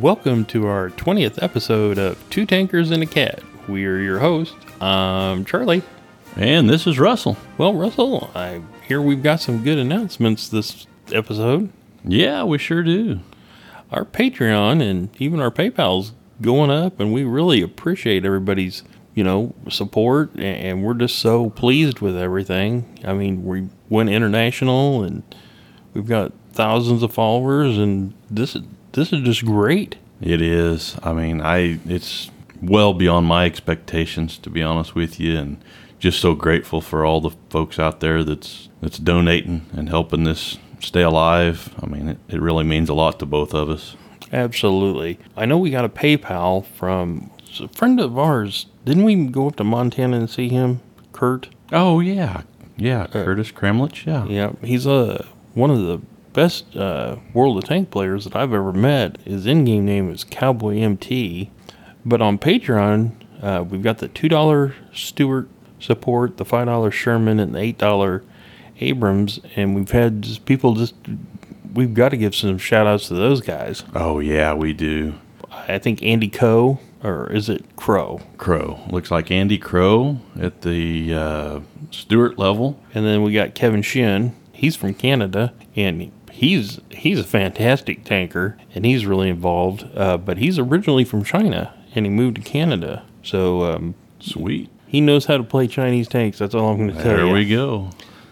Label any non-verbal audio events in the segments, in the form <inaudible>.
welcome to our 20th episode of Two Tankers and a Cat. We are your hosts. I'm Charlie. And this is Russell. Well, Russell, I hear we've got some good announcements this episode. Yeah, we sure do. Our Patreon and even our PayPal's going up, and we really appreciate everybody's, you know, support. And we're just so pleased with everything. I mean, we went international, and we've got thousands of followers, and this is this is just great. It is. I mean, I it's well beyond my expectations to be honest with you and just so grateful for all the folks out there that's that's donating and helping this stay alive. I mean, it, it really means a lot to both of us. Absolutely. I know we got a PayPal from a friend of ours. Didn't we go up to Montana and see him, Kurt? Oh yeah. Yeah, uh, Curtis Kremlich, yeah. Yeah, he's a one of the best uh, World of Tank players that I've ever met. His in-game name is Cowboy MT, but on Patreon uh, we've got the two dollar Stewart support, the five dollar Sherman, and the eight dollar Abrams, and we've had just people just. We've got to give some shout outs to those guys. Oh yeah, we do. I think Andy Coe, or is it Crow? Crow. Looks like Andy Crow at the uh, Stewart level. And then we got Kevin Shin. He's from Canada, and he's he's a fantastic tanker, and he's really involved. Uh, but he's originally from China, and he moved to Canada, so um, Sweet. he knows how to play Chinese tanks. That's all I'm going to tell you. There we go.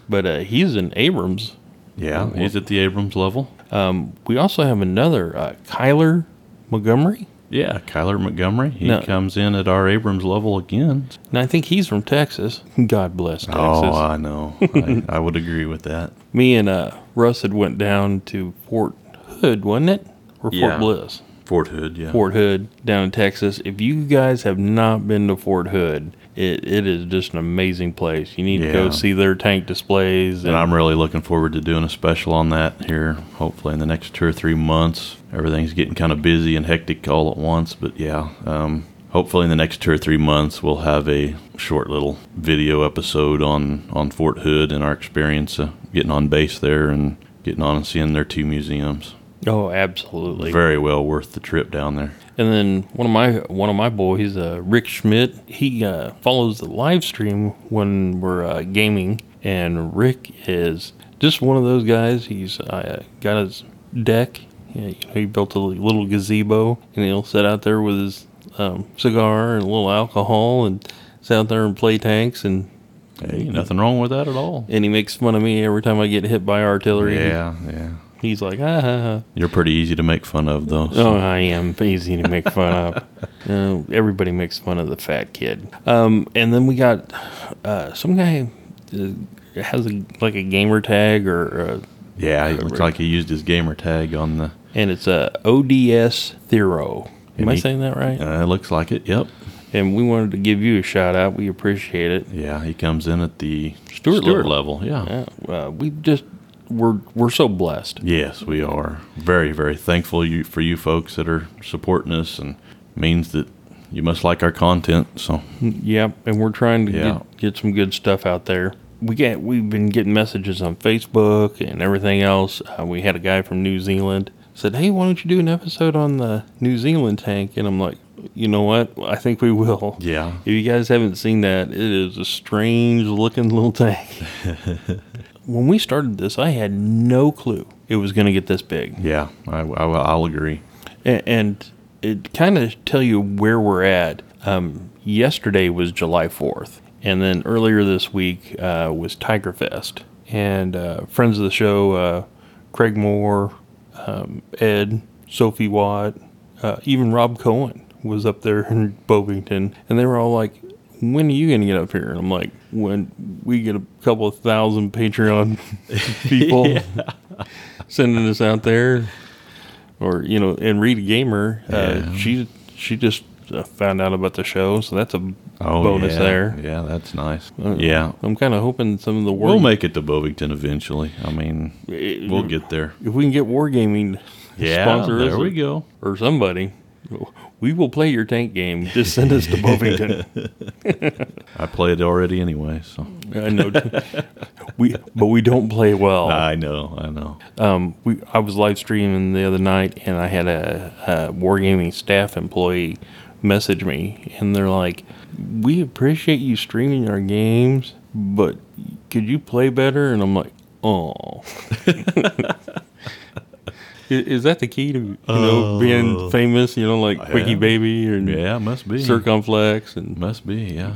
But uh, he's in Abrams. Yeah, he's at the Abrams level. Um, we also have another uh, Kyler Montgomery, Yeah, Kyler Montgomery. He No. comes in at our Abrams level again. and I think he's from Texas. God bless Texas. Oh, I know. I, <laughs> I would agree with that. Me and uh, Russ had went down to Fort Hood, wasn't it, or Yeah. Fort Bliss? Fort Hood, yeah. Fort Hood down in Texas. If you guys have not been to Fort Hood, it, it is just an amazing place. You need to go see their tank displays. And I'm really looking forward to doing a special on that here, hopefully in the next two or three months. Everything's getting kind of busy and hectic all at once, but yeah, um, hopefully in the next two or three months we'll have a short little video episode on, on Fort Hood and our experience of getting on base there and getting on and seeing their two museums. Oh, absolutely. Very well worth the trip down there. And then one of my one of my boys, uh, Rick Schmidt, he uh, follows the live stream when we're uh, gaming, and Rick is just one of those guys. He's uh, got his deck. Yeah, you know, he built a little gazebo, and he'll sit out there with his um, cigar and a little alcohol, and sit out there and play tanks. And Hey, nothing wrong with that at all. and he makes fun of me every time I get hit by artillery. Yeah, yeah. He's like, ah, ha, ha. You're pretty easy to make fun of, though. so- Oh, I am easy to make fun of. <laughs> Uh, everybody makes fun of the fat kid. Um, and then we got uh, some guy uh, has a, like a gamer tag, or uh, yeah, it looks like he used his gamer tag on the. and it's a ODS Thero. Am And I saying that right? Uh, it looks like it. Yep. and we wanted to give you a shout out. We appreciate it. Yeah, he comes in at the Stewart level. Yeah. Yeah, uh, we just we're we're so blessed. Yes, we are very, very thankful you for you folks that are supporting us, and means that you must like our content. So Yep, and we're trying to Yeah. get, get some good stuff out there. We get we've been getting messages on Facebook and everything else. Uh, we had a guy from New Zealand said, "Hey, why don't you do an episode on the New Zealand tank?" And I'm like, "You know what? I think we will." yeah, If you guys haven't seen that, it is a strange looking little tank. <laughs> when we started this, I had no clue it was going to get this big. yeah, I, I, I'll agree. A- and it kind of tell you where we're at. Um, yesterday was July 4th, and then earlier this week uh, was Tiger Fest. And uh, friends of the show, uh, Craig Moore, um, Ed, Sophie Watt, uh, even Rob Cohen was up there in Bovington, and they were all like, "When are you going to get up here?" And I'm like, "When we get a couple of thousand Patreon <laughs> people sending us out there." or you know, and Rita Gamer, uh, she she just uh, found out about the show, so that's a Oh, bonus yeah, there. Yeah, that's nice. Uh, yeah, I'm kind of hoping some of the war. we'll make it to Bovington eventually. I mean, it- we'll get there. if we can get wargaming Yeah, sponsor there we go. or somebody. <laughs> We will play your tank game. Just send us to Bovington. <laughs> I played already anyway, so I know. we but we don't play well. I know, I know. Um, we I was live streaming the other night, and I had a, a wargaming staff employee message me, and they're like, "We appreciate you streaming our games, but could you play better?" And I'm like, "Oh." <laughs> I- Is that the key to you know being oh. famous? You know, like Quickie yeah. Baby and Yeah, must be. Circumflex and Must be, yeah.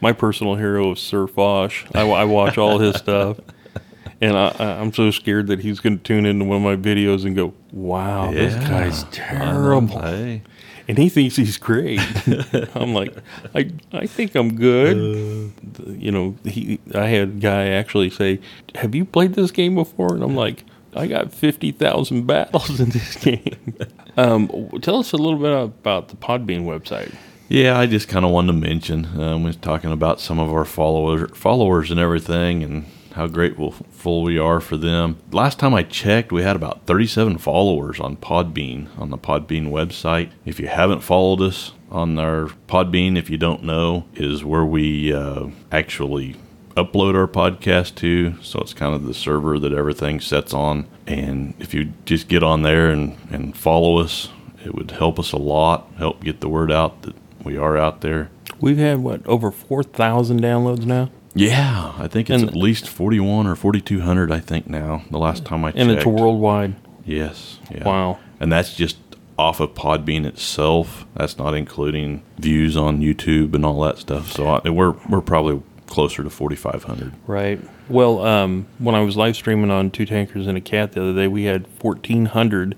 my personal hero is SirFoch. I, I watch all his stuff, <laughs> and I, I- I'm so scared that he's going to tune into one of my videos and go, "Wow, this Yeah. guy's terrible," Hey. and he thinks he's great. <laughs> I'm like, I I think I'm good. Uh. you know, he I had a guy actually say, "Have you played this game before?" And I'm like. I got 50,000 battles in this <laughs> game. um, tell us a little bit about the Podbean website. Yeah, I just kind of wanted to mention. Um, we was talking about some of our followers, followers and everything, and how grateful we are for them. Last time I checked, we had about 37 followers on Podbean on the Podbean website. If you haven't followed us on our Podbean, if you don't know, is where we uh, actually upload our podcast to. So it's kind of the server that everything sets on. And if you just get on there and, and follow us, it would help us a lot, help get the word out that we are out there. We've had what over 4,000 downloads now? Yeah, I think it's And- at least 41 or 4,200, I think now, the last time I checked. And it's worldwide. Yes. Yeah. Wow. And that's just off of Podbean itself. That's not including views on YouTube and all that stuff. So I, we're, we're probably closer to 4,500. Right. Well, um, when I was live streaming on Two Tankers and a Cat the other day, we had 1,400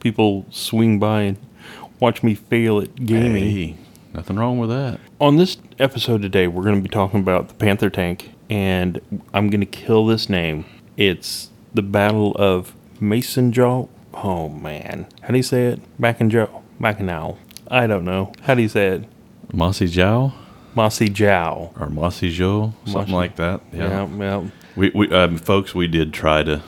people swing by and watch me fail at gaming. Hey, nothing wrong with that. On this episode today, we're going to be talking about the Panther Tank, and I'm going to kill this name. It's the Battle of Mason Jaw. Oh, man. How do you say it? Back and Joe. Back and now. I don't know. How do you say it? Mossy Jow Mossy Jow. or Mossy Joe, something Mossy- like that. Yeah, yeah. We, we um, folks, we did try to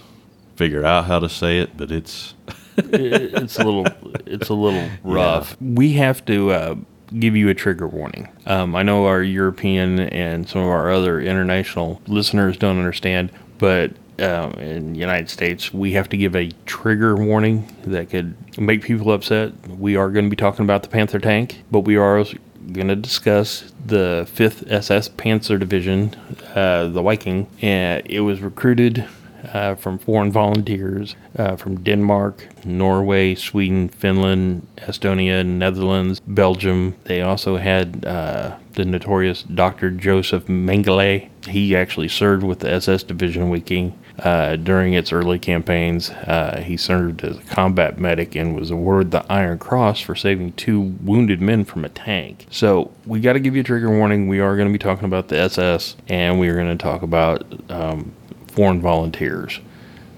figure out how to say it, but it's It- it's a little it's a little <laughs> rough. We have to uh, give you a trigger warning. Um, I know our European and some of our other international listeners don't understand, but um, in the United States, we have to give a trigger warning that could make people upset. We are going to be talking about the Panther tank, but we are going to discuss the 5th SS Panzer Division, uh, the Viking, and it was recruited uh, from foreign volunteers uh, from Denmark, Norway, Sweden, Finland, Estonia, Netherlands, Belgium. They also had uh, the notorious Dr. Joseph Mengele. He actually served with the SS Division Viking uh, during its early campaigns. Uh, he served as a combat medic and was awarded the Iron Cross for saving two wounded men from a tank. So we got to give you a trigger warning. We are going to be talking about the SS, and we are going to talk about um, foreign volunteers.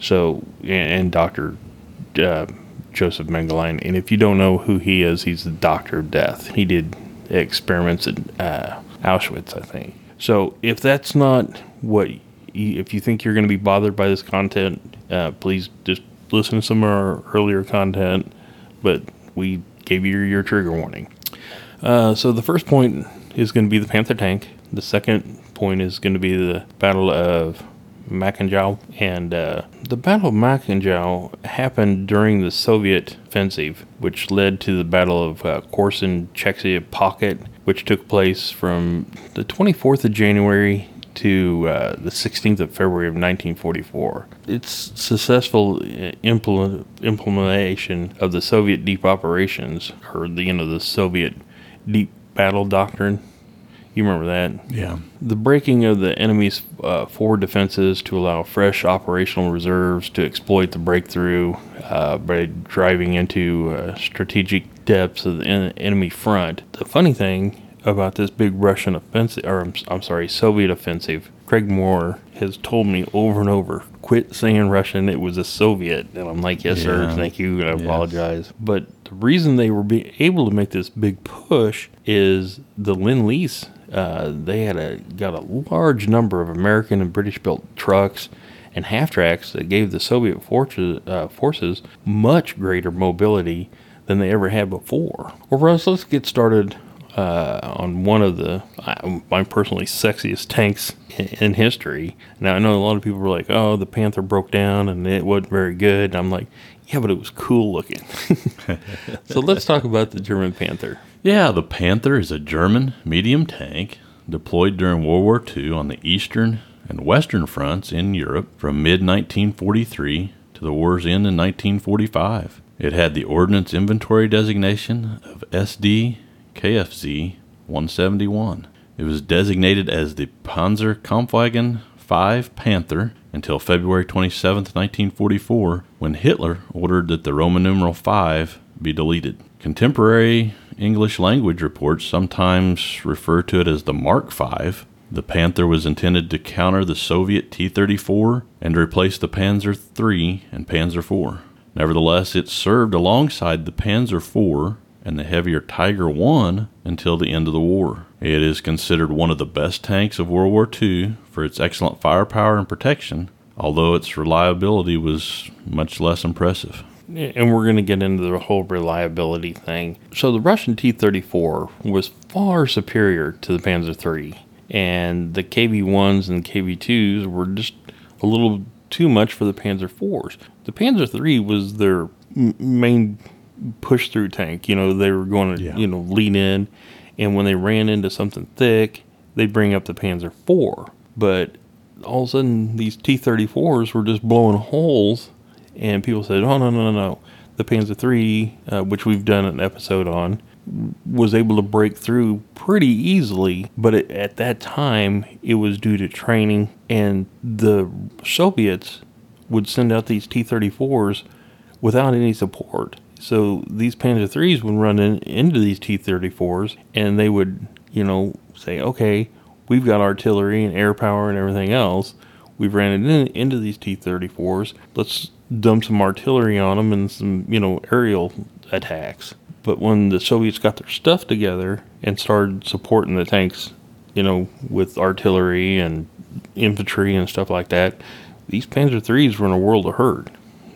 So, and, and Dr. Uh, Joseph Mengele. And if you don't know who he is, he's the doctor of death. He did experiments at uh, Auschwitz, I think. So, if that's not what, if you think you're going to be bothered by this content, uh, please just listen to some of our earlier content. But we gave you your trigger warning. Uh, so the first point is going to be the Panther tank. The second point is going to be the Battle of Mackenjow. And uh, the Battle of Mackenjow happened during the Soviet offensive, which led to the Battle of uh, Korsun Cherkassy Pocket, which took place from the 24th of January to uh, the 16th of February of 1944. Its successful uh, implement, implementation of the Soviet deep operations, or the end of the Soviet deep battle doctrine. You remember that? yeah, The breaking of the enemy's uh, forward defenses to allow fresh operational reserves to exploit the breakthrough uh, by driving into uh, strategic depths of the en- enemy front. The funny thing about this big Russian offensive, or I'm, I'm sorry, Soviet offensive, Craig Moore has told me over and over, quit saying Russian, it was a Soviet. And I'm like, yes, sir, thank you, and I Yes. apologize. But the reason they were be able to make this big push is the Lend Lease. Uh, they had a got a large number of American and British built trucks and half tracks that gave the Soviet forces, uh, forces much greater mobility than they ever had before. Well, Russ, let's get started uh, on one of the uh, my personally sexiest tanks in, history. Now I know a lot of people were like, "Oh, the Panther broke down and it wasn't very good." And I'm like, "Yeah, but it was cool looking." <laughs> so let's talk about the German Panther. Yeah, the Panther is a German medium tank deployed during World War II on the eastern and western fronts in Europe from mid 1943 to the war's end in 1945. It had the Ordnance Inventory designation of SD KFZ 171. It was designated as the Panzer Kampfwagen 5 Panther until February 27, 1944, when Hitler ordered that the Roman numeral 5 be deleted. Contemporary English language reports sometimes refer to it as the Mark 5. The Panther was intended to counter the Soviet T 34 and replace the Panzer III and Panzer IV. Nevertheless, it served alongside the Panzer IV and the heavier Tiger I until the end of the war. It is considered one of the best tanks of World War II for its excellent firepower and protection, although its reliability was much less impressive. And we're going to get into the whole reliability thing. So the Russian T 34 was far superior to the Panzer III, and the KV 1s and KV 2s were just a little too much for the Panzer IVs. The Panzer III was their main push through tank. You know, they were going to, yeah. you know, lean in. And when they ran into something thick, they'd bring up the Panzer IV. But all of a sudden, these T 34s were just blowing holes. And people said, oh, no, no, no, no. The Panzer III, uh, which we've done an episode on, was able to break through pretty easily. But it, at that time, it was due to training. And the Soviets would send out these T 34s without any support. So these Panzer threes would run in, into these T-34s, and they would, you know, say, okay, we've got artillery and air power and everything else. We've ran it in, into these T-34s. Let's dump some artillery on them and some, you know, aerial attacks. But when the Soviets got their stuff together and started supporting the tanks, you know, with artillery and infantry and stuff like that, these Panzer threes were in a world of hurt.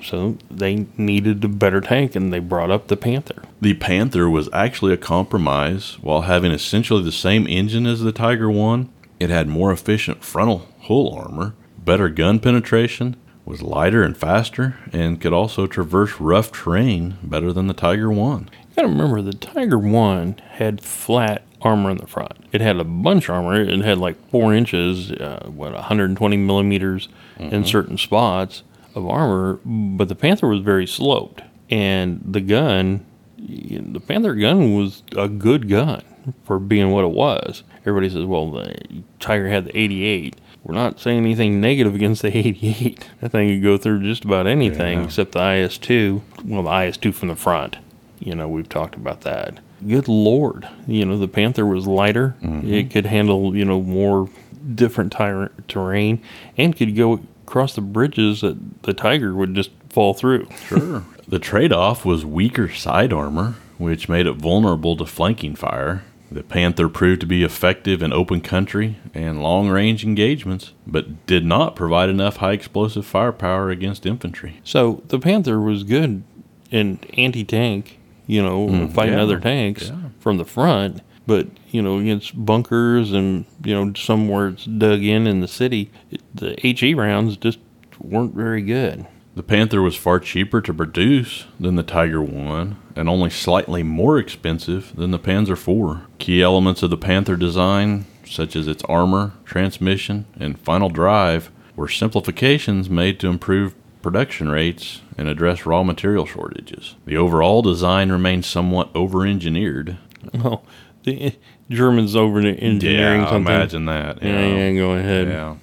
So they needed a better tank and they brought up the Panther. The Panther was actually a compromise while having essentially the same engine as the Tiger 1. It had more efficient frontal hull armor, better gun penetration, was lighter and faster, and could also traverse rough terrain better than the Tiger 1. You gotta remember, the Tiger 1 had flat armor in the front. It had a bunch of armor. It had like four inches, uh, what, 120 millimeters mm-hmm. in certain spots of armor, but the Panther was very sloped, and the gun, the Panther gun was a good gun for being what it was. Everybody says, "Well, the Tiger had the 88." We're not saying anything negative against the 88. That thing could go through just about anything yeah. except the IS-2. Well, the IS-2 from the front. You know, we've talked about that. Good lord, you know, the Panther was lighter. Mm-hmm. It could handle, you know, more different tyre- terrain and could go cross the bridges that the Tiger would just fall through. Sure. the trade off was weaker side armor, which made it vulnerable to flanking fire. The Panther proved to be effective in open country and long range engagements, but did not provide enough high explosive firepower against infantry. So the Panther was good in anti tank, you know, mm, fighting yeah, other tanks yeah. from the front, but you know against bunkers and you know somewhere it's dug in in the city, the HE rounds just weren't very good. The Panther was far cheaper to produce than the Tiger 1 and only slightly more expensive than the Panzer IV. Key elements of the Panther design, such as its armor, transmission, and final drive, were simplifications made to improve production rates and address raw material shortages. The overall design remained somewhat over engineered. Well, the Germans over engineering yeah, something. imagine that. Yeah, yeah, go ahead. Yeah.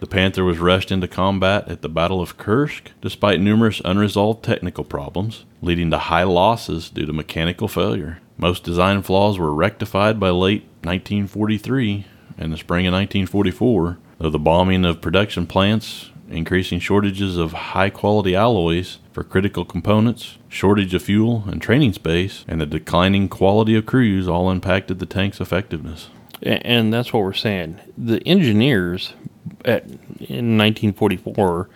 The Panther was rushed into combat at the Battle of Kursk despite numerous unresolved technical problems, leading to high losses due to mechanical failure. Most design flaws were rectified by late 1943 and the spring of 1944, though the bombing of production plants increasing shortages of high quality alloys for critical components, shortage of fuel and training space, and the declining quality of crews all impacted the tank's effectiveness. And that's what we're saying. The engineers at in 1944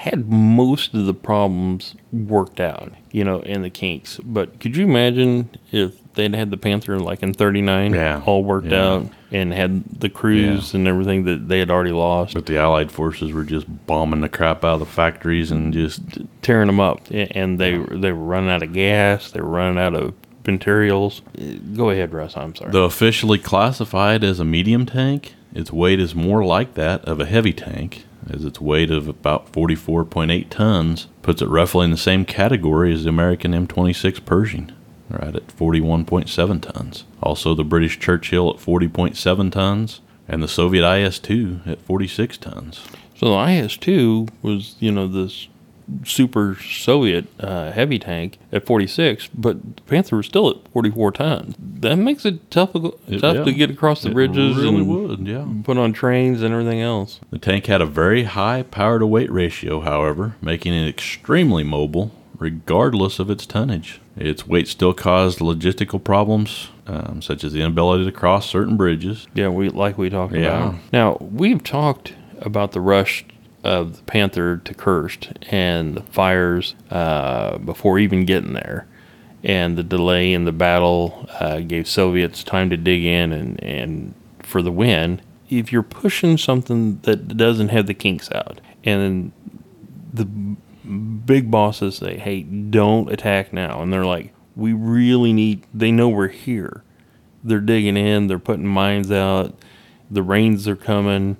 had most of the problems worked out, you know, and the kinks. But could you imagine if they'd had the Panther like in 39 Yeah. all worked Yeah. out and had the crews and everything that they had already lost, But the Allied forces were just bombing the crap out of the factories and just tearing them up, and they they were running out of gas, they were running out of materials. Go ahead, Russ. I'm sorry. Though officially classified as a medium tank, its weight is more like that of a heavy tank, as its weight of about 44.8 tons puts it roughly in the same category as the American M26 Pershing, right at 41.7 tons. Also, the British Churchill at 40.7 tons, and the Soviet IS 2 at 46 tons. So the IS-2 was, you know, this super Soviet uh, heavy tank at 46, but the Panther was still at 44 tons. That makes it tough, It- tough yeah. to get across the It bridges really and would, yeah. put on trains and everything else. The tank had a very high power to weight ratio, however, making it extremely mobile regardless of its tonnage. Its weight still caused logistical problems, um, such as the inability to cross certain bridges. Yeah, we like we talked Yeah. about. Now we've talked about the rush of the Panther to Kursk and the fires uh, before even getting there, and the delay in the battle uh, gave Soviets time to dig in and and for the win. If you're pushing something that doesn't have the kinks out, and the big bosses say, "Hey, don't attack now," and they're like, "We really need." They know we're here. They're digging in. They're putting mines out. The rains are coming,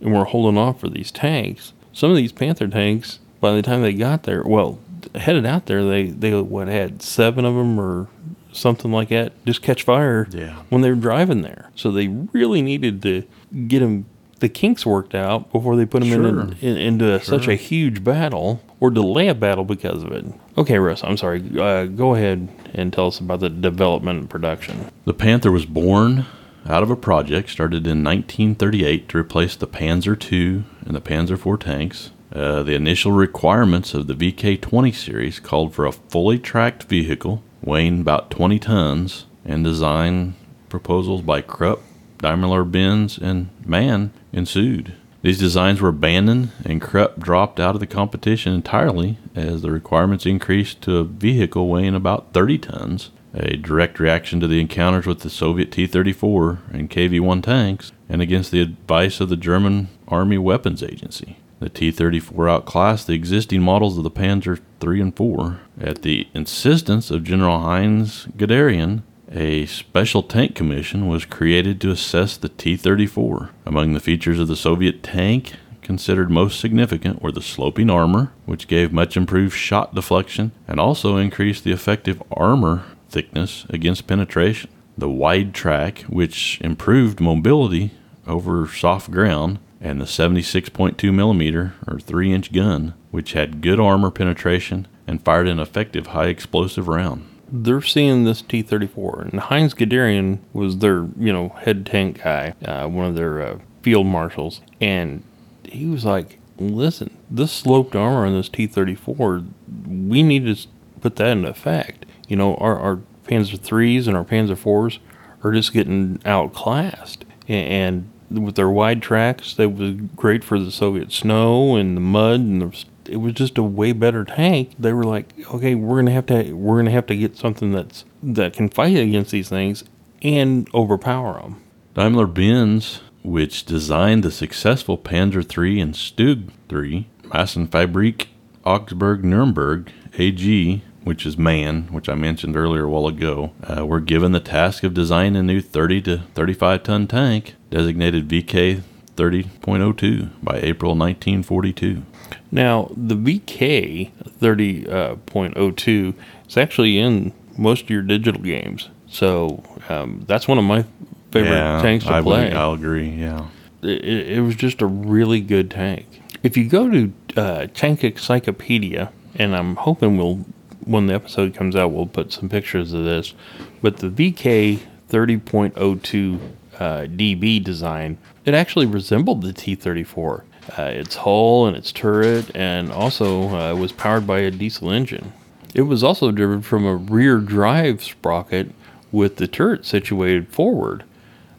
and we're holding off for these tanks. Some of these Panther tanks, by the time they got there, well, headed out there, they they what had seven of them or something like that just catch fire Yeah. when they were driving there. So they really needed to get them the kinks worked out before they put them Sure. in, in, into such a huge battle or delay a battle because of it. Okay, Russ, I'm sorry. Uh, go ahead and tell us about the development and production. The Panther was born out of a project started in 1938 to replace the Panzer II and the Panzer IV tanks. Uh, the initial requirements of the VK 20 series called for a fully tracked vehicle weighing about 20 tons, and design proposals by Krupp, Daimler Benz, and MAN ensued. These designs were abandoned, and Krupp dropped out of the competition entirely as the requirements increased to a vehicle weighing about 30 tons, a direct reaction to the encounters with the Soviet T 34 and KV 1 tanks, and against the advice of the German Army Weapons Agency. The T 34 outclassed the existing models of the Panzer III and IV. At the insistence of General Heinz Guderian, a special tank commission was created to assess the T 34. Among the features of the Soviet tank considered most significant were the sloping armor, which gave much improved shot deflection and also increased the effective armor thickness against penetration. The wide track, which improved mobility over soft ground, and the 76.2 millimeter or 3 inch gun, which had good armor penetration and fired an effective high explosive round. They're seeing this T 34, and Heinz Guderian was their, you know, head tank guy, uh, one of their uh, field marshals. And he was like, listen, this sloped armor on this T 34, we need to put that into effect. You know, our, our Panzer 3s and our Panzer 4s are just getting outclassed. And with their wide tracks, they was great for the Soviet snow and the mud, and the, it was just a way better tank. They were like, okay, we're gonna have to we're gonna have to get something that's that can fight against these things and overpower them. Daimler Benz, which designed the successful Panzer III and Stug III, Maschinenfabrik Augsburg Nuremberg AG, which is MAN, which I mentioned earlier a while ago, uh, were given the task of designing a new 30 to 35 ton tank designated VK 30.02 by April 1942. Now, the VK 30.02 is actually in most of your digital games. So um, that's one of my favorite tanks to I play. Would, I'll agree. Yeah. it, it was just a really good tank. If you go to uh, Tank Encyclopedia, and I'm hoping we'll, when the episode comes out, we'll put some pictures of this, but the VK 30.02 uh, DB design, it actually resembled the T-34. Uh, its hull and its turret, and also uh, was powered by a diesel engine. It was also driven from a rear drive sprocket with the turret situated forward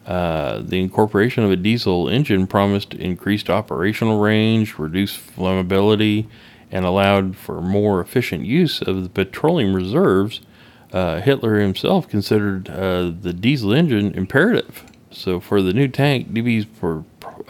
Uh, the incorporation of a diesel engine promised increased operational range, reduced flammability, and allowed for more efficient use of the petroleum reserves. Uh, Hitler himself considered uh, the diesel engine imperative. So, for the new tank, DB's pro-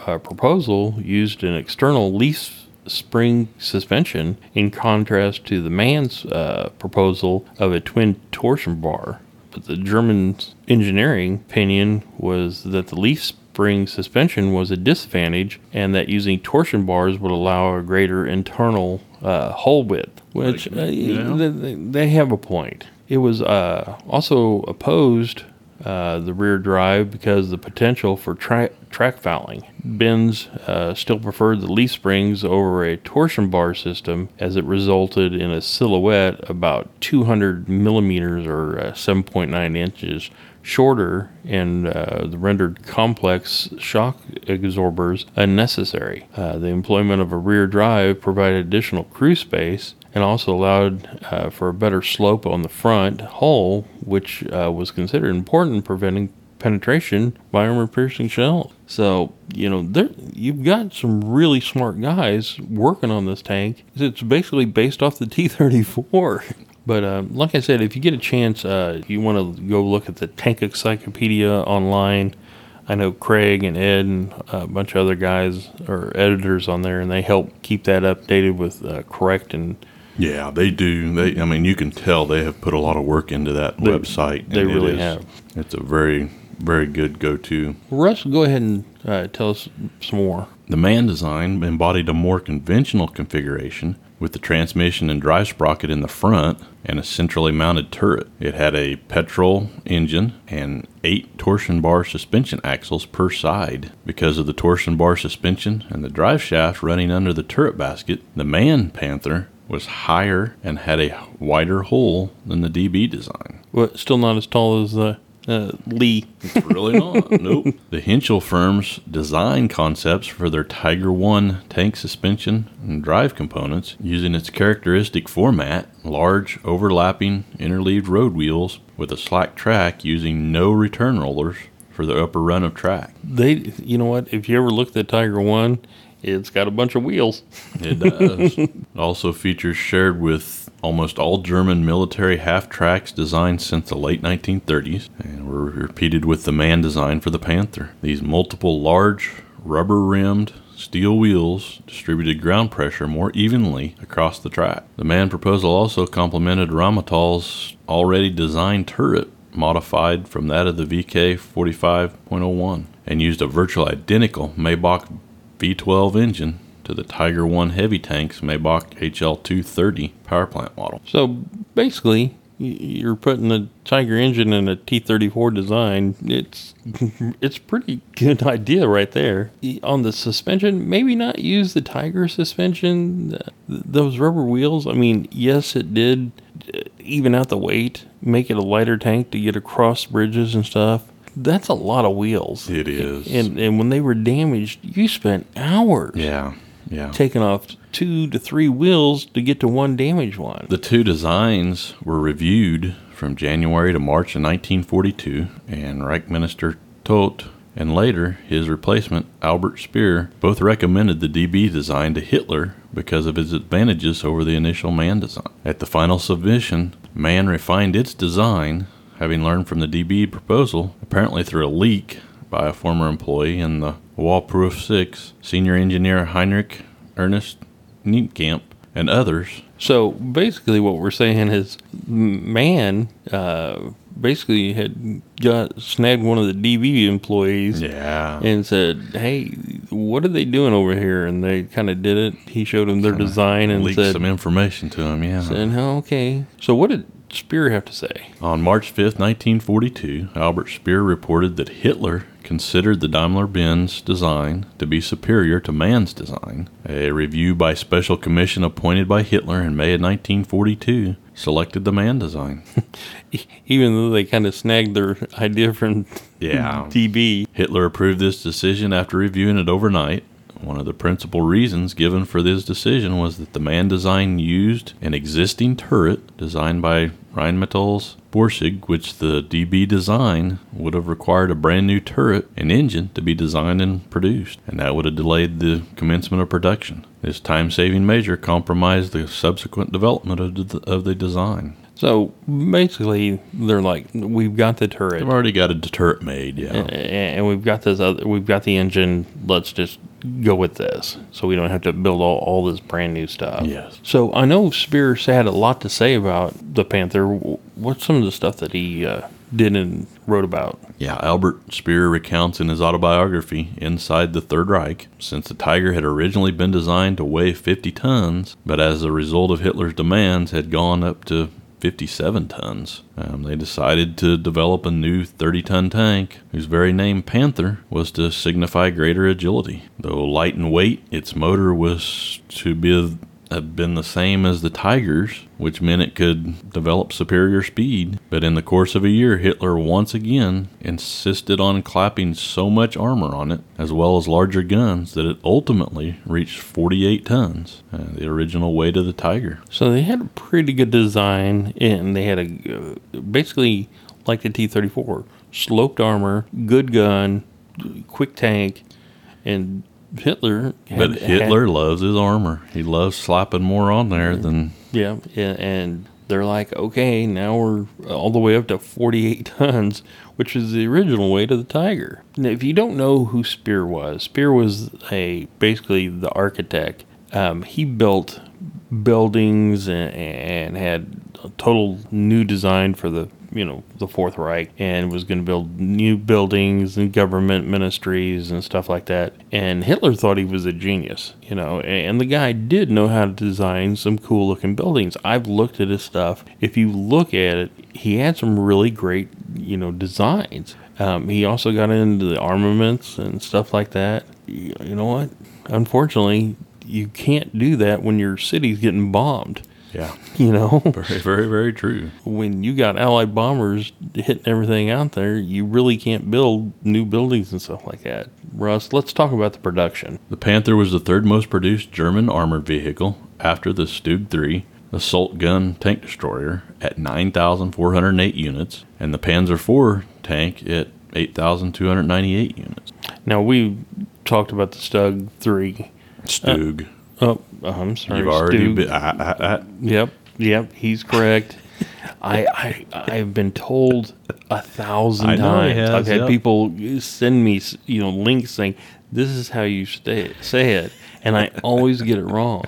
uh, proposal used an external leaf spring suspension in contrast to the man's uh, proposal of a twin torsion bar. But the German engineering opinion was that the leaf spring suspension was a disadvantage and that using torsion bars would allow a greater internal uh, hole width, which uh, Yeah. they, they have a point. It was uh, also opposed uh, the rear drive because the potential for tra- track fouling. Benz uh, still preferred the leaf springs over a torsion bar system as it resulted in a silhouette about 200 millimeters or uh, 7.9 inches shorter and uh, rendered complex shock absorbers unnecessary. Uh, the employment of a rear drive provided additional crew space and also allowed uh, for a better slope on the front hull, which uh, was considered important in preventing penetration by armor-piercing shells. So you know, there you've got some really smart guys working on this tank. It's basically based off the <laughs> T-34. But uh, like I said, if you get a chance, uh, you want to go look at the Tank Encyclopedia online, I know Craig and Ed and a bunch of other guys are editors on there, and they help keep that updated with uh, correct and Yeah, they do. They, I mean, you can tell they have put a lot of work into that website. they really is- have. It's a very, very good go-to. Russ. Go ahead and uh, tell us some more. The man design embodied a more conventional configuration with the transmission and drive sprocket in the front and a centrally mounted turret. It had a petrol engine and eight torsion bar suspension axles per side. Because of the torsion bar suspension and the drive shaft running under the turret basket, the man Panther was higher and had a wider hole than the DB design. What? Still not as tall as uh, uh, Lee. It's really not. nope. The Henschel firm's design concepts for their Tiger One tank suspension and drive components using its characteristic format, large overlapping interleaved road wheels with a slack track using no return rollers for the upper run of track. They, you know what? If you ever looked at the Tiger One, it's got a bunch of wheels. It does. <laughs> it also features shared with almost all German military half tracks designed since the late 1930s and were repeated with the man design for the Panther. These multiple large rubber rimmed steel wheels distributed ground pressure more evenly across the track. The man proposal also complemented Rheinmetall's already designed turret modified from that of the VK 45.01 and used a virtually identical Maybach V12 engine to the Tiger 1 heavy tank's Maybach HL230 power plant model. So basically, you're putting the Tiger engine in a T34 design. It's <laughs> it's pretty good idea right there. On the suspension, maybe not use the Tiger suspension. those rubber wheels. I mean, yes, it did uh, even out the weight, make it a lighter tank to get across bridges and stuff. That's a lot of wheels. It is. And and when they were damaged, you spent hours Yeah, yeah. taking off two to three wheels to get to one damaged one. The two designs were reviewed from January to March of 1942, and Reich Minister Todt and later his replacement, Albert Speer, both recommended the DB design to Hitler because of its advantages over the initial man design. At the final submission, Man refined its design, having learned from the DB proposal, apparently through a leak by a former employee in the Wallproof 6, senior engineer Heinrich Ernest Kniepkamp, and others So basically, what we're saying is, man, uh, basically had got snagged one of the DB employees Yeah. and said, "Hey, what are they doing over here?" And they kind of did it. He showed them their design and leaked said, some information to him, yeah. said, "Oh, "Okay." So what did Speer have to say? On March 5th, 1942, Albert Speer reported that Hitler considered the Daimler Benz design to be superior to Mann's design. A review by special commission appointed by Hitler in May of 1942 selected the Mann design. <laughs> Even though they kind of snagged their idea from Yeah. <laughs> DB, Hitler approved this decision after reviewing it overnight. One of the principal reasons given for this decision was that the man design used an existing turret designed by Rheinmetall's Borsig, which the DB design would have required a brand new turret and engine to be designed and produced, and that would have delayed the commencement of production. This time saving measure compromised the subsequent development of the, of the design. So basically, they're like, we've got the turret, They've already got a turret made, yeah. a- and we've got this other, we've got the engine. Let's just go with this, so we don't have to build all, all this brand new stuff. Yes. So I know Speer had a lot to say about the Panther. What's some of the stuff that he uh, did and wrote about? Yeah, Albert Speer recounts in his autobiography, Inside the Third Reich, since the Tiger had originally been designed to weigh 50 tons, but as a result of Hitler's demands had gone up to 57 tons. Um, they decided to develop a new 30 ton tank, whose very name Panther was to signify greater agility. Though light in weight, its motor was to be have been the same as the Tigers, which meant it could develop superior speed. But in the course of a year, Hitler once again insisted on clapping so much armor on it, as well as larger guns, that it ultimately reached 48 tons, uh, the original weight of the Tiger. So they had a pretty good design, and they had a uh, basically like the T thirty four, sloped armor, good gun, quick tank, and Hitler. Had, But Hitler loves his armor. He loves slapping more on there than. yeah, yeah, and they're like, okay, now we're all the way up to forty eight tons, which is the original weight of the Tiger. Now, if you don't know who Speer was, Speer was a basically the architect. Um, he built buildings and, and had a total new design for the you know the Fourth Reich and was going to build new buildings and government ministries and stuff like that. And Hitler thought he was a genius, you know, and the guy did know how to design some cool looking buildings. I've looked at his stuff. If you look at it, he had some really great you know designs. Um, he also got into the armaments and stuff like that. You you know what? Unfortunately, you can't do that when your city's getting bombed. Yeah. You know, <laughs> Very, very, very true. when you got Allied bombers hitting everything out there, you really can't build new buildings and stuff like that. Russ, let's talk about the production. The Panther was the third most produced German armored vehicle after the Stug 3 assault gun tank destroyer at 9,408 units and the Panzer IV tank at 8,298 units. Now we talked about the Stug three. Stug. Oh, I'm sorry. You've already Stug. been. I, I, I, Yep, yep, he's correct. I, I I've been told a thousand I know he times. has, I've had yep. people send me you know links saying this is how you stay, say it, and I always get it wrong.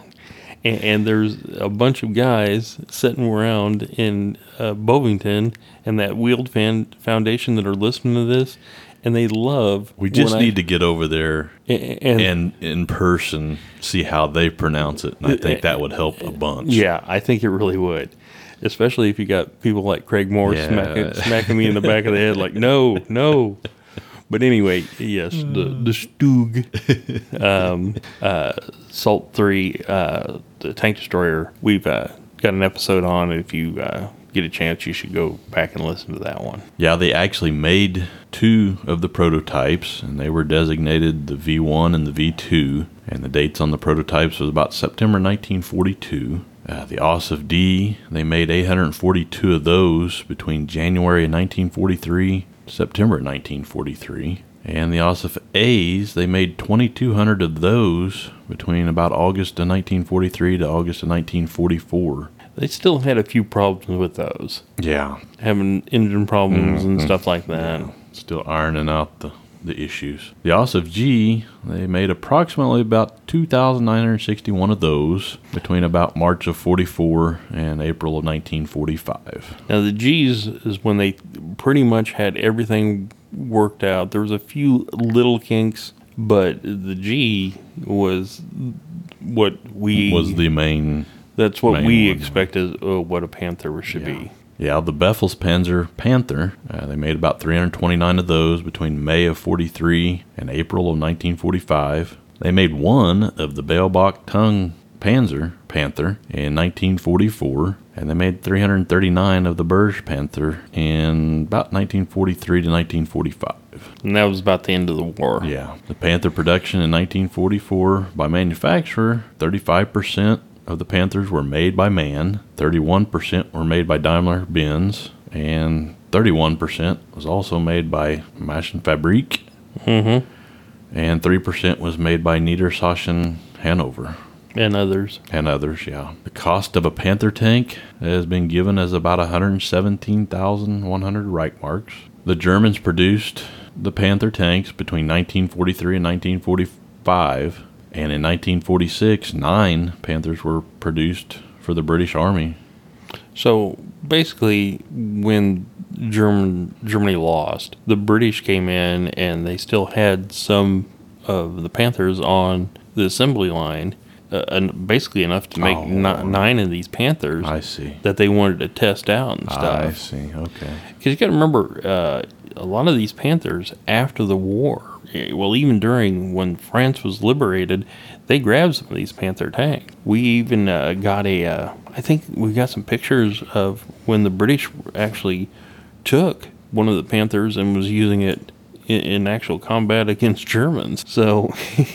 And, and there's a bunch of guys sitting around in uh, Bovington and that Wheeled fan Foundation that are listening to this, and they love. we just when I- need to get over there and, and in person see how they pronounce it. And I think that would help a bunch. Yeah, I think it really would. Especially if you got people like Craig Moore Yeah. smacking, smacking me in the back of the head, like, no, no. But anyway, yes, the, the Stug um, uh, Salt 3, uh, the tank destroyer, we've uh, got an episode on. If you uh, get a chance, you should go back and listen to that one. Yeah, they actually made two of the prototypes, and they were designated the V1 and the V2. And the dates on the prototypes was about September 1942. Uh, the Ausf D, they made 842 of those between January of 1943 September 1943. And the Ausf A's, they made 2,200 of those between about August of 1943 to August of 1944. They still had a few problems with those, Yeah, having engine problems and mm-hmm. stuff like that. still ironing out the, the issues. The Ausf G, they made approximately about 2,961 of those between about March of 44 and April of 1945. Now the G's is when they pretty much had everything worked out. There was a few little kinks, but the G was what we Was the main. That's what main we one. expect as uh, what a Panther should be. Yeah, the Befehlspanzer Panther, uh, they made about 329 of those between May of 43 and April of 1945. They made one of the Beilbach Tongue Panzer Panther in 1944, and they made 339 of the Bergepanther in about 1943 to 1945. And that was about the end of the war. Yeah, the Panther production in 1944 by manufacturer, 35% of the Panthers were made by MAN, 31% were made by Daimler Benz, and 31% was also made by Maschinen Fabrik, Mm-hmm. and 3% was made by Niedersachsen Hanover. And others. and others, yeah. The cost of a Panther tank has been given as about 117,100 Reichmarks. The Germans produced the Panther tanks between 1943 and 1945, and in 1946, nine Panthers were produced for the British Army. So basically, when German Germany lost, the British came in and they still had some of the Panthers on the assembly line, uh, and basically enough to make Oh. ni- nine of these Panthers I see. that they wanted to test out and stuff. I see. Okay. Because you got to remember, uh, a lot of these Panthers after the war, well, even during when France was liberated, they grabbed some of these Panther tanks. We even uh, got a, uh, I think we got some pictures of when the British actually took one of the Panthers and was using it in, in actual combat <laughs> against Germans. So. <laughs>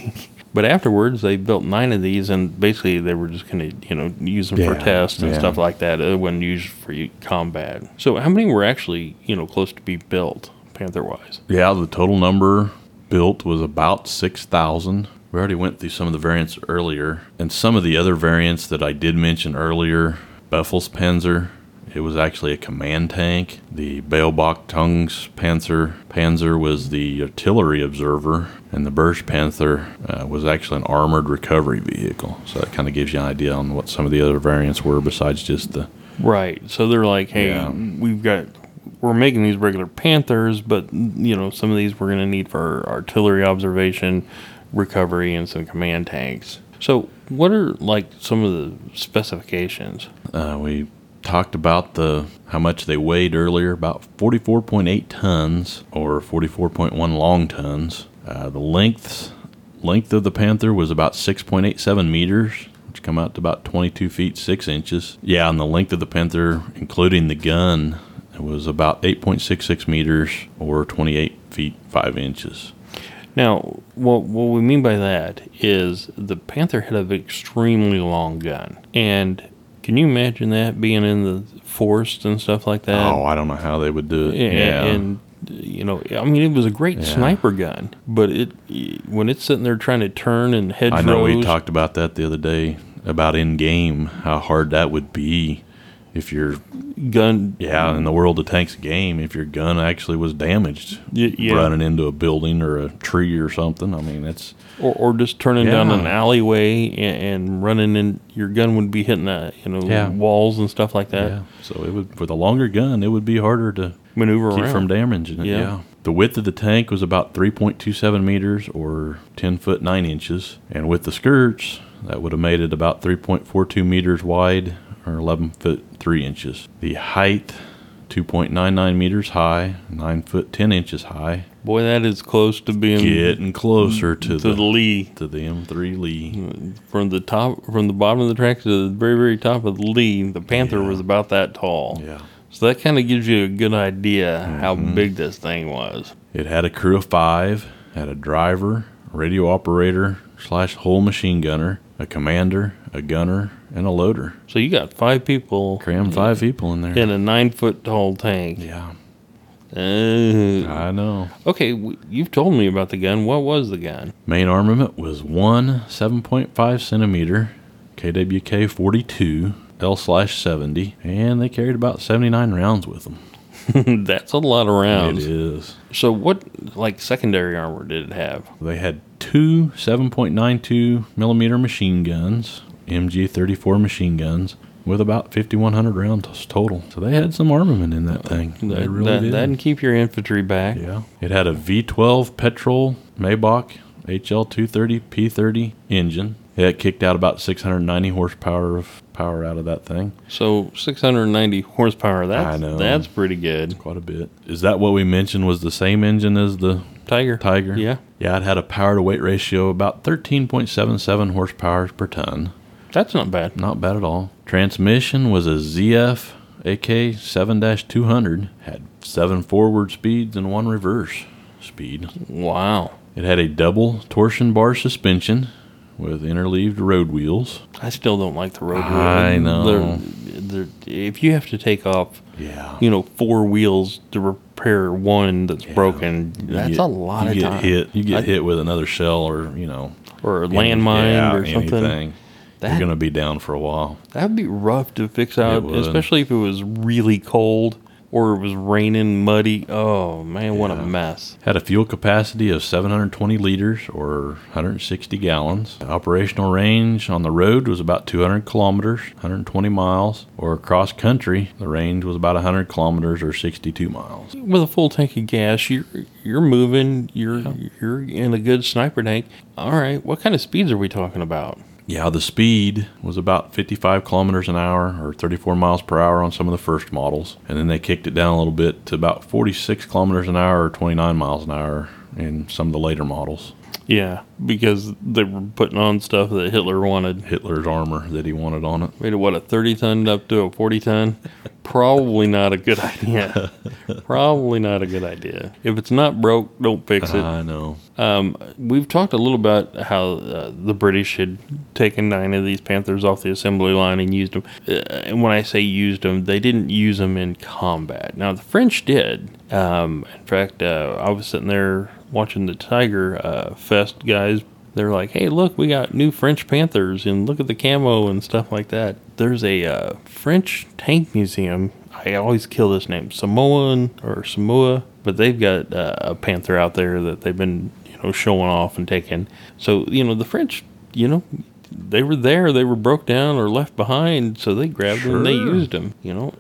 But afterwards, they built nine of these, and basically they were just going to, you know, use them for tests and yeah. stuff like that. It wasn't used for combat. So, how many were actually, you know, close to be built, Panther wise? Yeah, the total number built was about 6,000. We already went through some of the variants earlier. And some of the other variants that I did mention earlier, Befehlspanzer, it was actually a command tank. The Beobachtungspanzer Panzer was the artillery observer, and the Bergepanther uh, was actually an armored recovery vehicle. So that kind of gives you an idea on what some of the other variants were besides just the Right. So they're like, hey, Yeah. we've got, we're making these regular Panthers, but, you know, some of these we're going to need for artillery observation, recovery, and some command tanks. So, what are like some of the specifications? Uh, we talked about the how much they weighed earlier, about 44.8 tons or 44.1 long tons. Uh, the length length of the Panther was about 6.87 meters, which come out to about 22 feet 6 inches. Yeah, and the length of the Panther, including the gun, it was about 8.66 meters or 28 feet 5 inches. Now, what what we mean by that is the Panther had an extremely long gun, and can you imagine that being in the forest and stuff like that? oh, I don't know how they would do it. Yeah, Yeah. and you know, I mean, it was a great Yeah. sniper gun, but it when it's sitting there trying to turn and hedgerows. I know we talked about that the other day about in game, how hard that would be if your gun. yeah in the world of tanks game if your gun actually was damaged Y- yeah, running into a building or a tree or something. I mean it's or, or just turning down an alleyway and, and running in. Your gun would be hitting that, you know, Yeah. walls and stuff like that. yeah. So it would with a longer gun, it would be harder to Maneuver keep around. from damaging it. Yeah. Yeah. The width of the tank was about 3.27 meters or 10 foot 9 inches. And with the skirts, that would have made it about 3.42 meters wide or 11 foot 3 inches. The height, 2.99 meters high, 9 foot 10 inches high. Boy, that is close to being Getting closer to, to the, the lee. to the M3 Lee. From the top, from the bottom of the track to the very, very top of the lee, the Panther Yeah. was about that tall. Yeah. So that kind of gives you a good idea how Mm-hmm. big this thing was. It had a crew of five, had a driver, radio operator slash whole machine gunner, a commander, a gunner, and a loader. So you got five people Cram five people in there. in a nine foot tall tank. Yeah, Uh, I know. okay, w- you've told me about the gun. What was the gun? Main armament was one 7.5 centimeter KWK 42 L slash 70, and they carried about 79 rounds with them. <laughs> That's a lot of rounds. It is. So what, like secondary armor, did it have? They had two 7.92 millimeter machine guns, MG 34 machine guns, with about 5,100 rounds total. So they had some armament in that thing. They That, really that, did. that'd keep your infantry back. yeah. It had a V12 petrol Maybach HL230 P30 engine. It kicked out about 690 horsepower of power out of that thing. So 690 horsepower. That's I know. that's pretty good. Quite a bit. Is that what we mentioned was the same engine as the Tiger. Tiger? Yeah, Yeah, it had a power to weight ratio about 13.77 horsepower per ton. That's not bad. Not bad at all. Transmission was a ZF AK 7 200, had seven forward speeds and one reverse speed. Wow. It had a double torsion bar suspension with interleaved road wheels. I still don't like the road. Wheels. I wheel. know. The, the, if you have to take off, Yeah. you know, four wheels to repair one that's Yeah. broken, You that's get- a lot you of get time. hit. You get I- hit with another shell or you know or a landmine yeah, or something. Anything. That- You're going to be down for a while. That'd be rough to fix out, especially if it was really cold or it was raining, muddy. Oh man, what a mess! Had a fuel capacity of 720 liters or 160 gallons. Operational range on the road was about 200 kilometers, 120 miles, or across country, the range was about 100 kilometers or 62 miles. With a full tank of gas, you're you're moving. You're you're in a good sniper tank. All right, what kind of speeds are we talking about? Yeah, the speed was about 55 kilometers an hour or 34 miles per hour on some of the first models. And then they kicked it down a little bit to about 46 kilometers an hour or 29 miles an hour in some of the later models. Yeah, because they were putting on stuff that Hitler wanted. Hitler's armor that he wanted on it. Made it what a thirty ton up to a forty ton. Probably not a good idea. <laughs> Probably not a good idea. If it's not broke, don't fix it. I know. Um, we've talked a little about how uh, the British had taken nine of these Panthers off the assembly line and used them. Uh, and when I say used them, they didn't use them in combat. Now the French did. Um, in fact, uh, I was sitting there watching the Tiger uh, Fest guys. They're like, "Hey, look, we got new French Panthers, and look at the camo and stuff like that." There's a uh, French tank museum. I always kill this name, Samoan or Samoa, but they've got uh, a panther out there that they've been you know showing off and taking. So you know the French, you know, they were there, they were broke down or left behind, so they grabbed them and they used them. You know,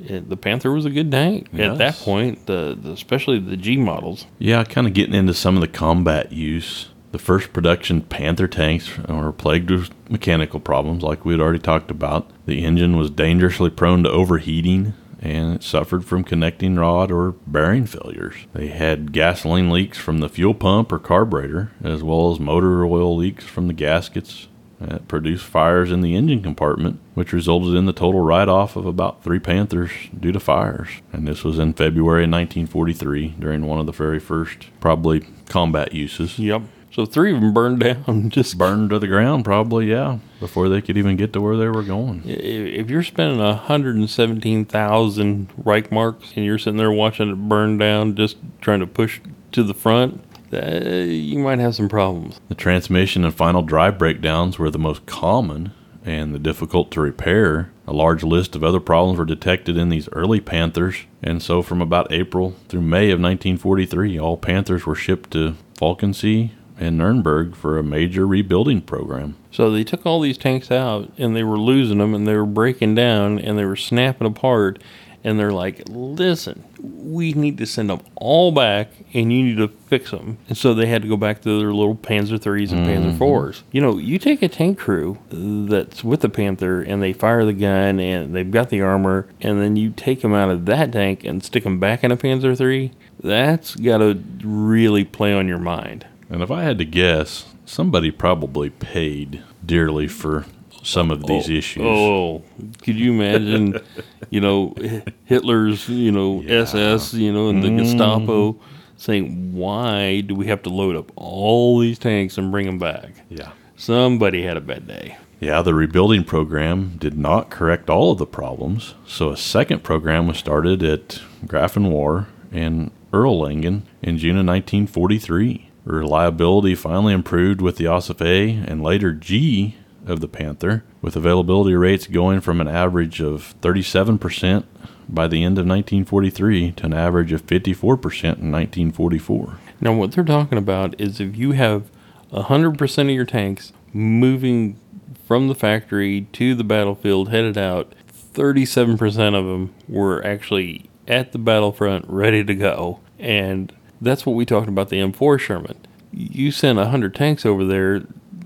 it, the Panther was a good tank at that point. The, the especially the G models. Yeah, kind of getting into some of the combat use. The first production Panther tanks were plagued with mechanical problems, like we had already talked about. The engine was dangerously prone to overheating, and it suffered from connecting rod or bearing failures. They had gasoline leaks from the fuel pump or carburetor, as well as motor oil leaks from the gaskets that produced fires in the engine compartment, which resulted in the total write off of about three Panthers due to fires. And this was in February of 1943 during one of the very first, probably, combat uses. Yep. So three of them burned down. <laughs> Just Burned to the ground, probably, yeah, before they could even get to where they were going. If you're spending a hundred and seventeen thousand Reich marks and you're sitting there watching it burn down, just trying to push to the front, uh, Uh, you might have some problems. The transmission and final drive breakdowns were the most common and the difficult to repair. A large list of other problems were detected in these early Panthers, and so from about April through May of 1943, all Panthers were shipped to Falkensee and Nuremberg for a major rebuilding program. So they took all these tanks out and they were losing them and they were breaking down and they were snapping apart. And they're like, listen, we need to send them all back and you need to fix them. And so they had to go back to their little Panzer 3s and Panzer mm-hmm. 4s. You know, you take a tank crew that's with the Panther and they fire the gun and they've got the armor, and then you take them out of that tank and stick them back in a Panzer 3, that's got to really play on your mind. And if I had to guess, somebody probably paid dearly for some of these oh, issues. Oh, could you imagine, you know, Hitler's, you know, Yeah. SS, you know, and the mm-hmm. Gestapo saying, why do we have to load up all these tanks and bring them back? Yeah. Somebody had a bad day. Yeah, the rebuilding program did not correct all of the problems, so a second program was started at Grafenwöhr and Erlangen in June of 1943. Reliability finally improved with the Ausf A and later G of the Panther, with availability rates going from an average of 37% by the end of 1943 to an average of 54% in 1944. Now, what they're talking about is if you have 100% of your tanks moving from the factory to the battlefield headed out, 37% of them were actually at the battlefront ready to go. And that's what we talked about the M4 Sherman. You sent 100 tanks over there,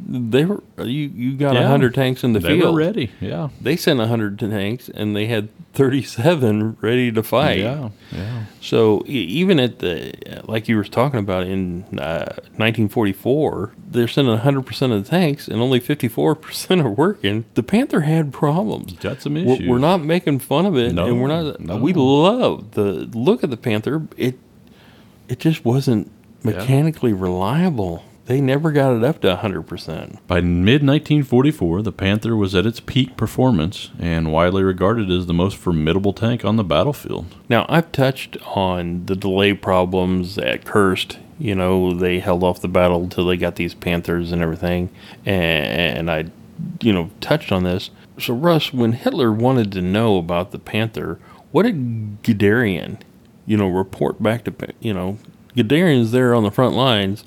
they were you, you got a Yeah. 100 tanks in the They field. were ready, yeah. They sent 100 tanks and they had 37 ready to fight. Yeah, yeah. So even at the like you were talking about in uh, 1944, they're sending 100 percent of the tanks, and only 54 percent are working. The Panther had problems. Got some We're, issues. we're not making fun of it, No, and we're not. no. We love the look of the Panther. It it just wasn't mechanically reliable. They never got it up to 100%. By mid 1944, the Panther was at its peak performance and widely regarded as the most formidable tank on the battlefield. Now, I've touched on the delay problems at Kursk. You know, they held off the battle until they got these Panthers and everything. And, I, you know, touched on this. So, Russ, when Hitler wanted to know about the Panther, what did Guderian, you know, report back to, you know, Guderian's there on the front lines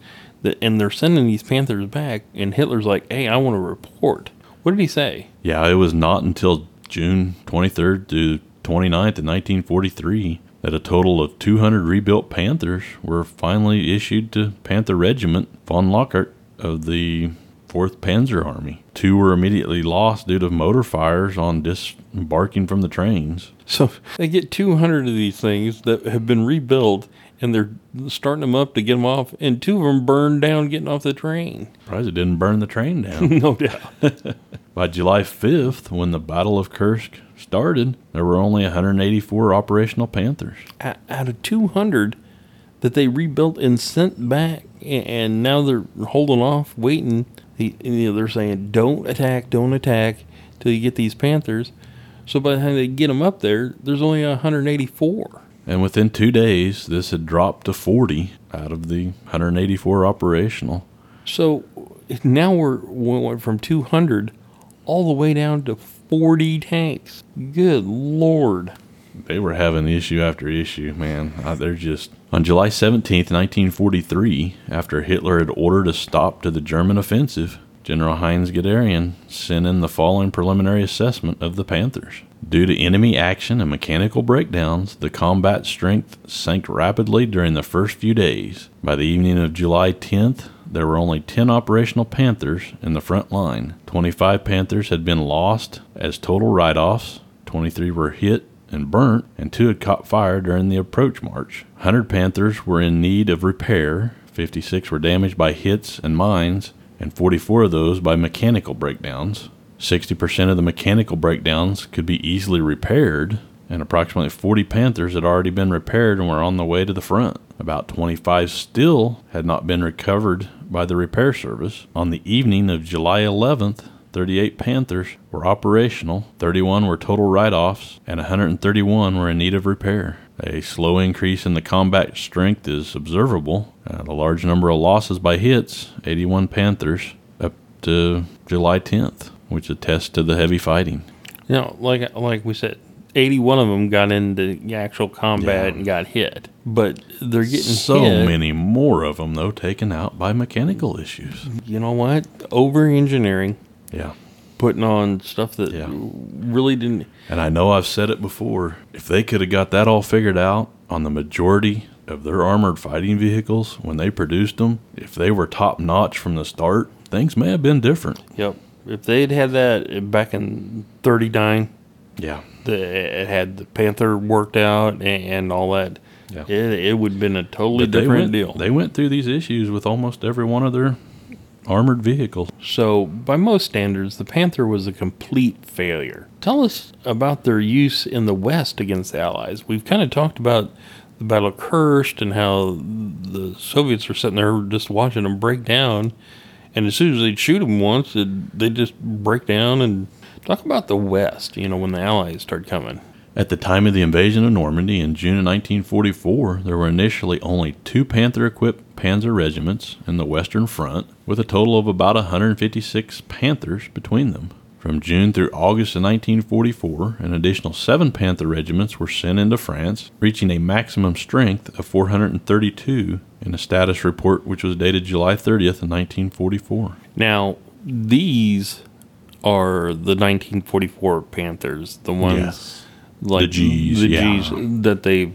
and they're sending these Panthers back, and Hitler's like, "Hey, I want to report." What did he say? Yeah, it was not until June 23rd to 29th in 1943 that a total of 200 rebuilt Panthers were finally issued to Panther Regiment von Lauchert of the 4th Panzer Army. Two were immediately lost due to motor fires on disembarking from the trains. So they get 200 of these things that have been rebuilt and they're starting them up to get them off, and two of them burned down getting off the train. Surprised it didn't burn the train down. <laughs> no doubt. <laughs> By July 5th, when the Battle of Kursk started, there were only 184 operational Panthers. Out of 200 that they rebuilt and sent back, and now they're holding off, waiting. You know, they're saying, don't attack, don't attack till you get these Panthers. So by the time they get them up there, there's only 184. And within two days, this had dropped to 40 out of the 184 operational. So now we're we went from 200 all the way down to 40 tanks. Good lord. They were having issue after issue, man. Uh, they're just. On July 17th, 1943, after Hitler had ordered a stop to the German offensive, General Heinz Guderian sent in the following preliminary assessment of the Panthers. Due to enemy action and mechanical breakdowns, the combat strength sank rapidly during the first few days. By the evening of July 10th, there were only 10 operational Panthers in the front line. 25 Panthers had been lost as total write offs, 23 were hit and burnt, and 2 had caught fire during the approach march. 100 Panthers were in need of repair, 56 were damaged by hits and mines, and 44 of those by mechanical breakdowns. 60% of the mechanical breakdowns could be easily repaired, and approximately 40 Panthers had already been repaired and were on the way to the front. About 25 still had not been recovered by the repair service. On the evening of July 11th, 38 Panthers were operational, 31 were total write offs, and 131 were in need of repair. A slow increase in the combat strength is observable. Uh, the large number of losses by hits, 81 Panthers, up to July 10th which attests to the heavy fighting. You know, like like we said, 81 of them got into the actual combat yeah. and got hit, but they're getting so hit. many more of them though taken out by mechanical issues. You know what? Over engineering. Yeah. Putting on stuff that yeah. really didn't. And I know I've said it before. If they could have got that all figured out on the majority of their armored fighting vehicles when they produced them, if they were top notch from the start, things may have been different. Yep if they'd had that back in '39, yeah, the, it had the Panther worked out and, and all that. Yeah. It, it would have been a totally but different went, deal. They went through these issues with almost every one of their armored vehicles. So, by most standards, the Panther was a complete failure. Tell us about their use in the West against the Allies. We've kind of talked about the Battle of Kursk and how the Soviets were sitting there just watching them break down and as soon as they'd shoot them once, they'd just break down and talk about the West, you know, when the Allies started coming. At the time of the invasion of Normandy in June of 1944, there were initially only two Panther equipped panzer regiments in the Western Front, with a total of about 156 Panthers between them. From June through August of 1944, an additional seven Panther regiments were sent into France, reaching a maximum strength of 432 in a status report which was dated July 30th of 1944. Now, these are the 1944 Panthers, the ones yes. like the Gs, the yeah. Gs that they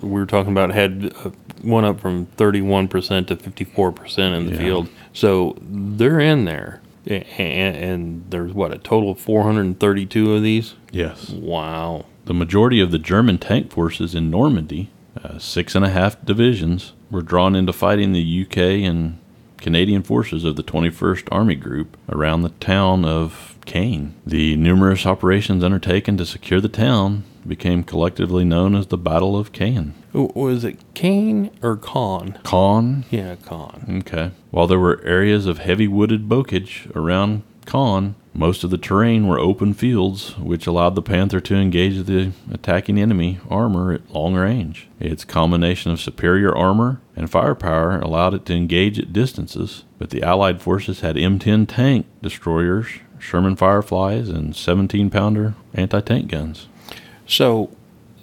we were talking about had uh, one up from 31% to 54% in the yeah. field. So they're in there and, and there's what a total of 432 of these. Yes. Wow. The majority of the German tank forces in Normandy, uh, six and a half divisions, were drawn into fighting the UK and Canadian forces of the 21st Army Group around the town of Caen. The numerous operations undertaken to secure the town became collectively known as the Battle of Caen. Was it Kane or Con? Caen Yeah, Con. Okay. While there were areas of heavy wooded bocage around Caen, most of the terrain were open fields, which allowed the Panther to engage the attacking enemy armor at long range. Its combination of superior armor and firepower allowed it to engage at distances, but the Allied forces had M10 tank destroyers, Sherman Fireflies, and 17 pounder anti tank guns. So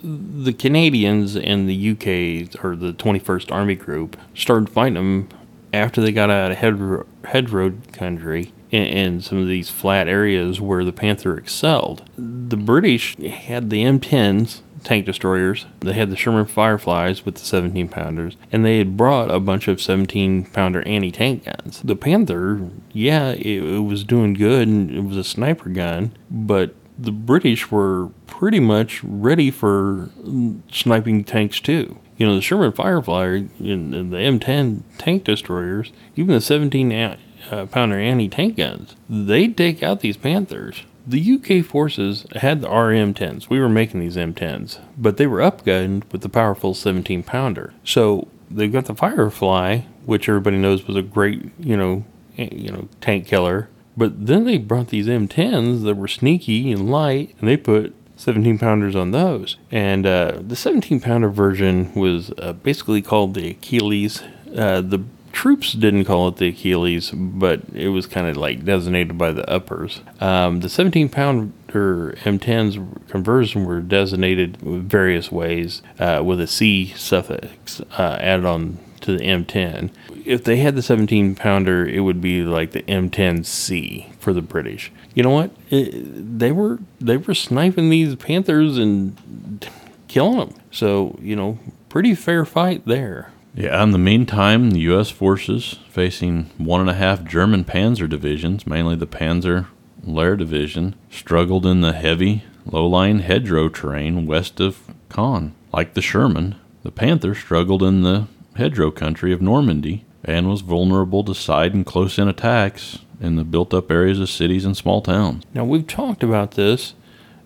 the Canadians and the UK, or the 21st Army Group, started fighting them after they got out of head, head road country in, some of these flat areas where the Panther excelled. The British had the M10s. Tank destroyers. They had the Sherman Fireflies with the 17 pounders, and they had brought a bunch of 17 pounder anti tank guns. The Panther, yeah, it, it was doing good and it was a sniper gun, but the British were pretty much ready for sniping tanks too. You know, the Sherman Firefly and, the M10 tank destroyers, even the 17 a- uh, pounder anti tank guns, they'd take out these Panthers. The UK forces had the RM10s. We were making these M10s, but they were upgunned with the powerful 17 pounder. So they've got the Firefly, which everybody knows was a great, you know, eh, you know, tank killer. But then they brought these M10s that were sneaky and light, and they put 17 pounders on those. And uh, the 17 pounder version was uh, basically called the Achilles. Uh, the troops didn't call it the Achilles, but it was kind of like designated by the uppers. Um, the 17 pounder M10s conversion were designated various ways uh, with a C suffix uh, added on to the M10. If they had the 17 pounder, it would be like the M10C for the British. You know what? It, they were they were sniping these panthers and killing them. So you know, pretty fair fight there. Yeah, in the meantime, the U.S. forces, facing one and a half German panzer divisions, mainly the Panzer Lehr Division, struggled in the heavy, low lying hedgerow terrain west of Caen. Like the Sherman, the Panther struggled in the hedgerow country of Normandy and was vulnerable to side and close in attacks in the built up areas of cities and small towns. Now we've talked about this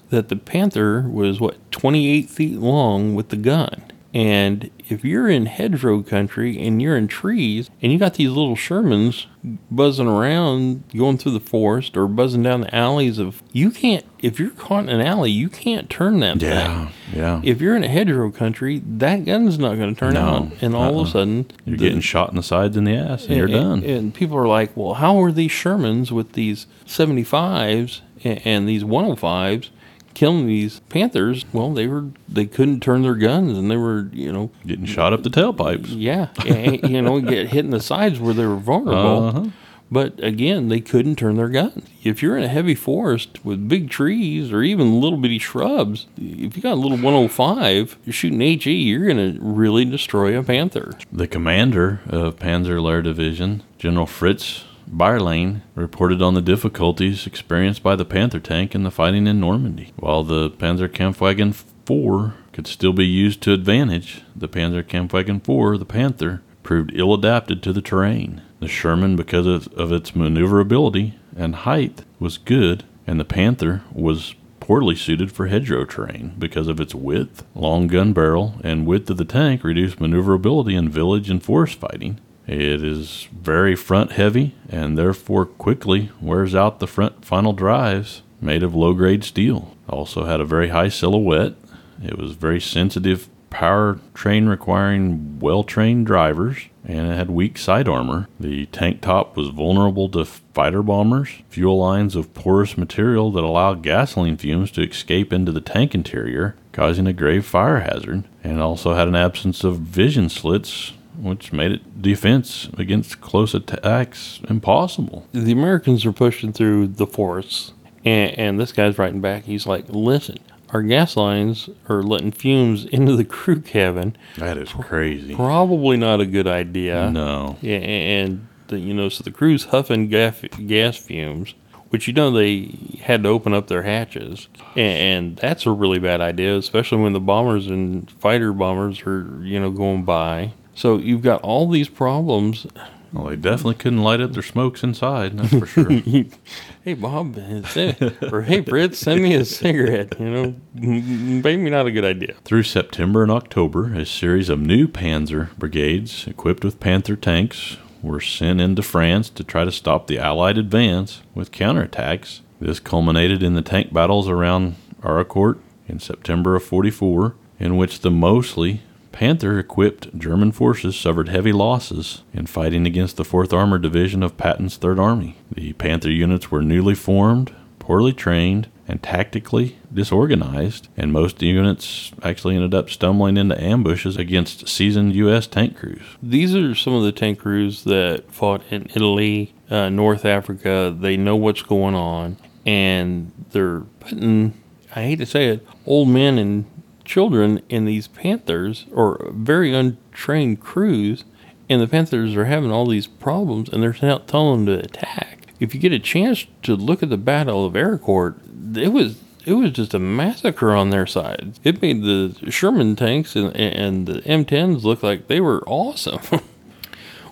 that the Panther was what 28 feet long with the gun. And if you're in hedgerow country and you're in trees and you got these little Shermans buzzing around, going through the forest or buzzing down the alleys of, you can't, if you're caught in an alley, you can't turn that yeah. Yeah. If you're in a hedgerow country, that gun's not going to turn No, on. And all of uh-uh. a sudden, You're the- getting shot in the sides and the ass, and you're and, done. And people are like, well, how are these Shermans with these 75s and, and these 105s killing these Panthers? Well, they were they couldn't turn their guns, and they were you know getting shot up the tailpipes. yeah and, <laughs> you know get hit in the sides where they were vulnerable. Uh-huh. But again, they couldn't turn their guns. If you're in a heavy forest with big trees or even little bitty shrubs, if you got a little 105, you're shooting HE, you're going to really destroy a panther. The commander of Panzer Lehr Division, General Fritz Bayerlein, reported on the difficulties experienced by the Panther tank in the fighting in Normandy. While the Panzer Kampfwagen 4 could still be used to advantage, the Panzer Kampfwagen 4, the Panther, proved ill adapted to the terrain. The Sherman, because of, of its maneuverability and height, was good, and the Panther was poorly suited for hedgerow terrain because of its width. Long gun barrel and width of the tank reduced maneuverability in village and forest fighting. It is very front heavy and therefore quickly wears out the front final drives made of low grade steel. Also had a very high silhouette. It was very sensitive power train requiring well trained drivers and it had weak side armor. The tank top was vulnerable to fighter bombers, fuel lines of porous material that allowed gasoline fumes to escape into the tank interior, causing a grave fire hazard, and also had an absence of vision slits, which made it defense against close attacks impossible. the Americans are pushing through the forests, and, and this guy's writing back. He's like, "Listen, our gas lines are letting fumes into the crew cabin. That is crazy. Probably not a good idea." No. Yeah, and the, you know, so the crew's huffing gas, gas fumes, which you know they had to open up their hatches, and, and that's a really bad idea, especially when the bombers and fighter bombers are you know going by. So you've got all these problems Well, they definitely couldn't light up their smokes inside, that's for sure. <laughs> hey Bob, or hey Fritz, send me a cigarette. You know, maybe not a good idea. Through September and October, a series of new Panzer brigades equipped with Panther tanks were sent into France to try to stop the Allied advance with counterattacks. This culminated in the tank battles around Arracourt in September of 44, in which the mostly Panther equipped German forces suffered heavy losses in fighting against the 4th Armored Division of Patton's 3rd Army. The Panther units were newly formed, poorly trained, and tactically disorganized, and most units actually ended up stumbling into ambushes against seasoned U.S. tank crews. These are some of the tank crews that fought in Italy, uh, North Africa. They know what's going on, and they're putting, I hate to say it, old men and children in these Panthers or very untrained crews, and the Panthers are having all these problems, and they're not telling them to attack. If you get a chance to look at the Battle of Arracourt, it was it was just a massacre on their side. It made the Sherman tanks and, and the M10s look like they were awesome. <laughs>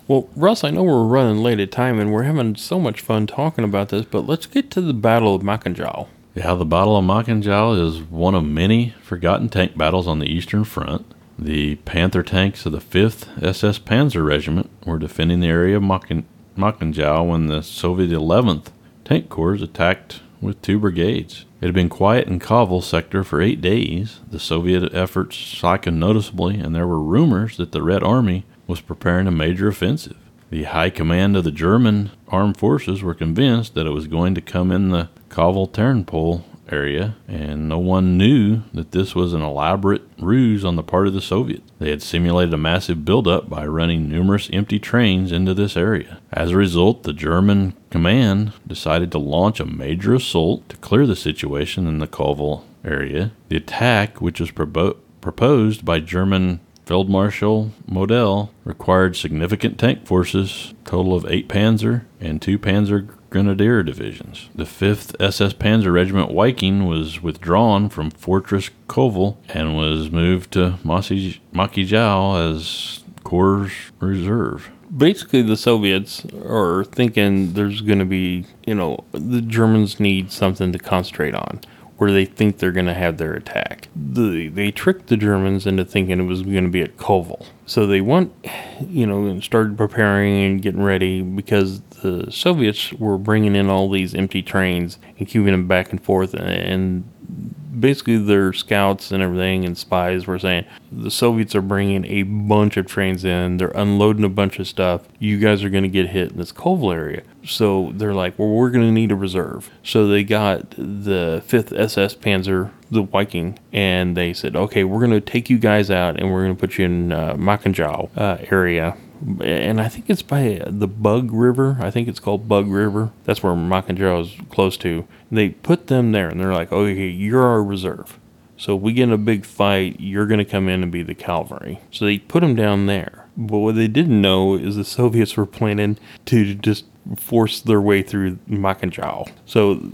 well, Russ, I know we're running late at time and we're having so much fun talking about this, but let's get to the Battle of Maciejow. Yeah, the Battle of Maciejow is one of many forgotten tank battles on the Eastern Front. The Panther tanks of the 5th SS Panzer Regiment were defending the area of Maciejow when the Soviet 11th Tank Corps attacked with two brigades. It had been quiet in Kovel sector for eight days. The Soviet efforts slackened noticeably, and there were rumors that the Red Army was preparing a major offensive. The high command of the German armed forces were convinced that it was going to come in the Kovel Ternopil area, and no one knew that this was an elaborate ruse on the part of the Soviets. They had simulated a massive buildup by running numerous empty trains into this area. As a result, the German command decided to launch a major assault to clear the situation in the Kovel area. The attack, which was proposed by German Field Marshal Model required significant tank forces, total of eight Panzer and two Panzer Grenadier divisions. The 5th SS Panzer Regiment Viking was withdrawn from Fortress Kovel and was moved to Maciejow as Corps Reserve. Basically, the Soviets are thinking there's going to be, you know, the Germans need something to concentrate on where they think they're going to have their attack. The, they tricked the Germans into thinking it was going to be at Kovel. So they went, you know, and started preparing and getting ready because the Soviets were bringing in all these empty trains and keeping them back and forth. And basically, their scouts and everything and spies were saying the Soviets are bringing a bunch of trains in. They're unloading a bunch of stuff. You guys are going to get hit in this Kovel area. So they're like, well, we're going to need a reserve. So they got the 5th SS Panzer, the Viking, and they said, okay, we're going to take you guys out and we're going to put you in uh, Maciejow uh, area. And I think it's by the Bug River. I think it's called Bug River. That's where Maciejow is close to. They put them there and they're like, okay, you're our reserve. So if we get in a big fight, you're going to come in and be the cavalry. So they put them down there. But what they didn't know is the Soviets were planning to just force their way through Maciejow. So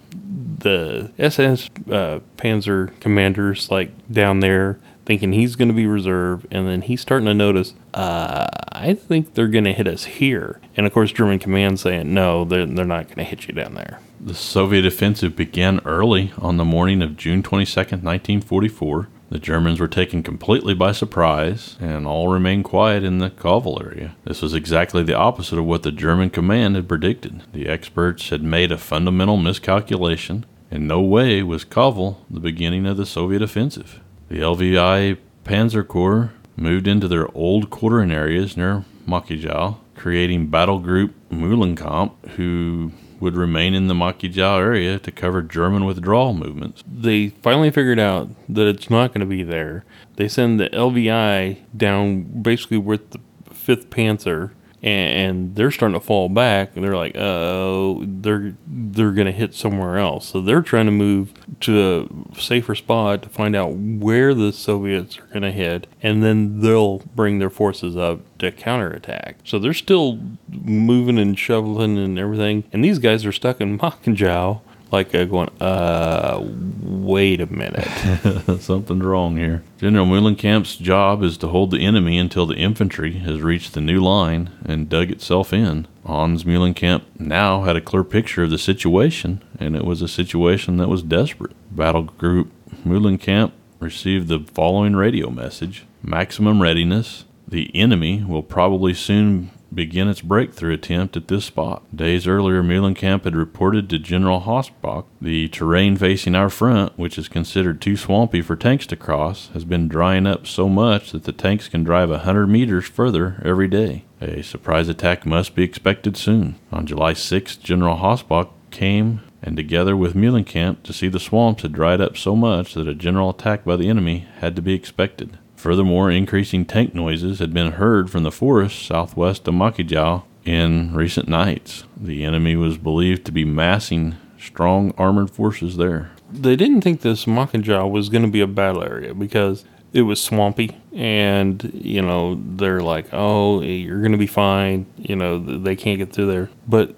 the SS uh, Panzer commanders, like down there, thinking he's going to be reserve, and then he's starting to notice, uh, I think they're going to hit us here. And of course, German command saying, no, they're, they're not going to hit you down there. The Soviet offensive began early on the morning of June 22nd, 1944. The Germans were taken completely by surprise, and all remained quiet in the Kovel area. This was exactly the opposite of what the German command had predicted. The experts had made a fundamental miscalculation. In no way was Kovel the beginning of the Soviet offensive. The LVI Panzer Corps moved into their old quartering areas near Maciejow, creating Battle Group Mühlenkamp, who would remain in the Maciejow area to cover German withdrawal movements. They finally figured out that it's not going to be there. They send the LVI down basically with the 5th Panther and they're starting to fall back and they're like oh they're they're going to hit somewhere else. So they're trying to move to a safer spot to find out where the soviets are going to hit and then they'll bring their forces up to counterattack. So they're still moving and shoveling and everything and these guys are stuck in <laughs> Maciejow like uh, going, uh, wait a minute. <laughs> Something's wrong here. General Muhlenkamp's job is to hold the enemy until the infantry has reached the new line and dug itself in. Hans Muhlenkamp now had a clear picture of the situation, and it was a situation that was desperate. Battle Group Muhlenkamp received the following radio message Maximum readiness. The enemy will probably soon begin its breakthrough attempt at this spot. Days earlier, Muhlenkamp had reported to General Hossbach the terrain facing our front, which is considered too swampy for tanks to cross, has been drying up so much that the tanks can drive a hundred meters further every day. A surprise attack must be expected soon. On July 6th, General Hossbach came and together with Muhlenkamp to see the swamps had dried up so much that a general attack by the enemy had to be expected. Furthermore, increasing tank noises had been heard from the forest southwest of Maciejow in recent nights. The enemy was believed to be massing strong armored forces there. They didn't think this Maciejow was going to be a battle area because it was swampy and you know they're like oh you're going to be fine you know they can't get through there but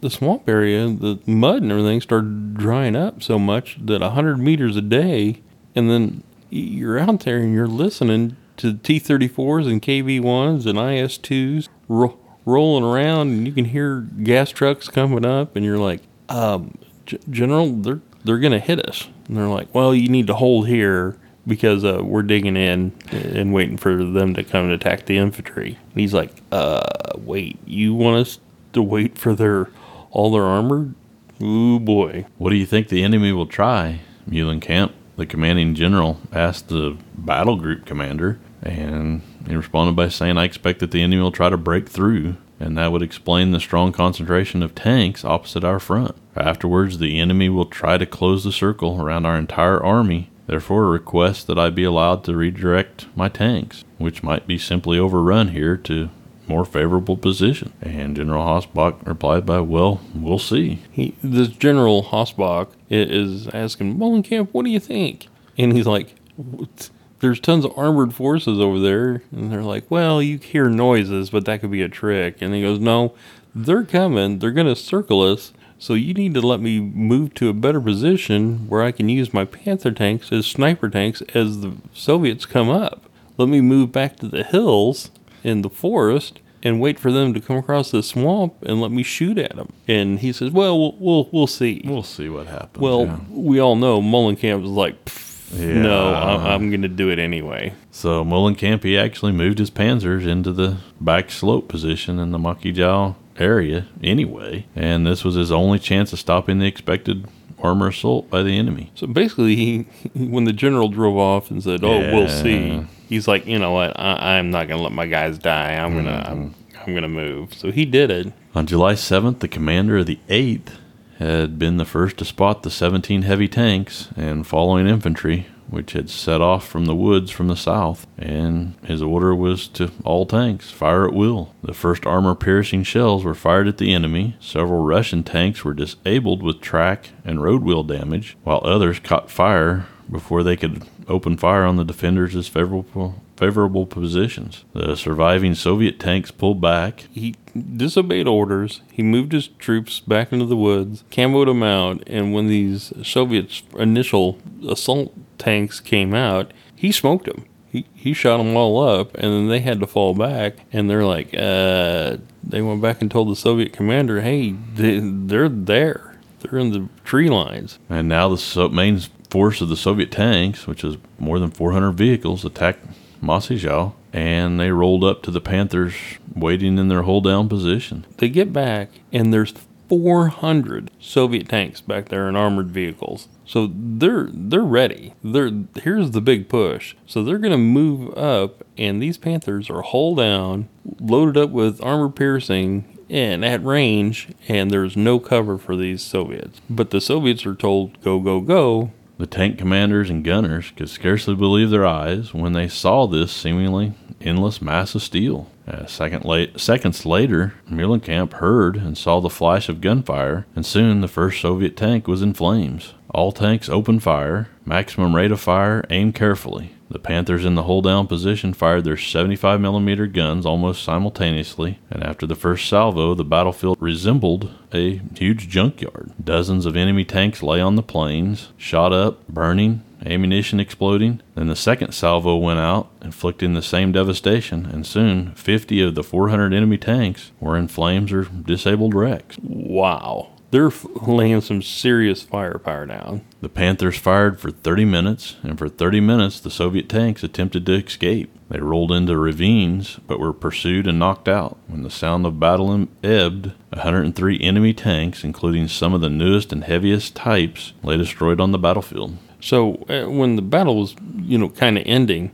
the swamp area the mud and everything started drying up so much that 100 meters a day and then you're out there and you're listening to T-34s and KV-1s and IS-2s ro- rolling around, and you can hear gas trucks coming up, and you're like, um, G- General, they're they're gonna hit us. And they're like, well, you need to hold here because uh, we're digging in and waiting for them to come and attack the infantry. And he's like, uh, wait, you want us to wait for their all their armor? Ooh boy. What do you think the enemy will try, Muhlenkamp? The commanding general asked the battle group commander, and he responded by saying, I expect that the enemy will try to break through, and that would explain the strong concentration of tanks opposite our front. Afterwards, the enemy will try to close the circle around our entire army, therefore, request that I be allowed to redirect my tanks, which might be simply overrun here to more favorable position. And General Hossbach replied by, Well, we'll see. He, this General Hossbach is asking, Muhlenkamp, what do you think? And he's like, There's tons of armored forces over there. And they're like, Well, you hear noises, but that could be a trick. And he goes, No, they're coming. They're going to circle us. So you need to let me move to a better position where I can use my Panther tanks as sniper tanks as the Soviets come up. Let me move back to the hills in the forest and wait for them to come across the swamp and let me shoot at them. And he says, "Well, we'll we'll, we'll see. We'll see what happens." Well, yeah. we all know Mullenkamp was like, yeah. "No, I'm, I'm going to do it anyway." So Mullenkamp he actually moved his panzers into the back slope position in the Maciejow area anyway, and this was his only chance of stopping the expected armor assault by the enemy. So basically, he when the general drove off and said, "Oh, yeah. we'll see," he's like, you know what? I, am not gonna let my guys die. I'm gonna mm-hmm. I'm, I'm gonna move. So he did it. On July 7th, the commander of the 8th had been the first to spot the 17 heavy tanks and following infantry, which had set off from the woods from the south, and his order was to all tanks fire at will. The first armor piercing shells were fired at the enemy. Several Russian tanks were disabled with track and road wheel damage, while others caught fire before they could open fire on the defenders favorable favorable positions. The surviving Soviet tanks pulled back. He disobeyed orders. He moved his troops back into the woods, camoed them out, and when these Soviets' initial assault tanks came out, he smoked them. He, he shot them all up, and then they had to fall back. And they're like, uh, they went back and told the Soviet commander, hey, they, they're there. They're in the tree lines. And now the so- main force of the Soviet tanks, which is more than 400 vehicles, attacked Maciejow, and they rolled up to the Panthers waiting in their hold down position. They get back, and there's 400 Soviet tanks back there in armored vehicles. So they're they're ready. They're here's the big push. So they're to move up, and these Panthers are hull down, loaded up with armor piercing, and at range, and there's no cover for these Soviets. But the Soviets are told go go go, the tank commanders and gunners could scarcely believe their eyes when they saw this seemingly endless mass of steel. second late, seconds later, Muhlenkamp heard and saw the flash of gunfire, and soon the first Soviet tank was in flames. All tanks opened fire, maximum rate of fire aimed carefully. The Panthers in the hold down position fired their 75 millimeter guns almost simultaneously, and after the first salvo, the battlefield resembled a huge junkyard. Dozens of enemy tanks lay on the plains, shot up, burning, ammunition exploding. Then the second salvo went out, inflicting the same devastation, and soon 50 of the 400 enemy tanks were in flames or disabled wrecks. Wow. They're laying some serious firepower down. The Panthers fired for 30 minutes, and for 30 minutes the Soviet tanks attempted to escape. They rolled into ravines, but were pursued and knocked out. When the sound of battle ebbed, 103 enemy tanks, including some of the newest and heaviest types, lay destroyed on the battlefield. So uh, when the battle was, you know, kind of ending,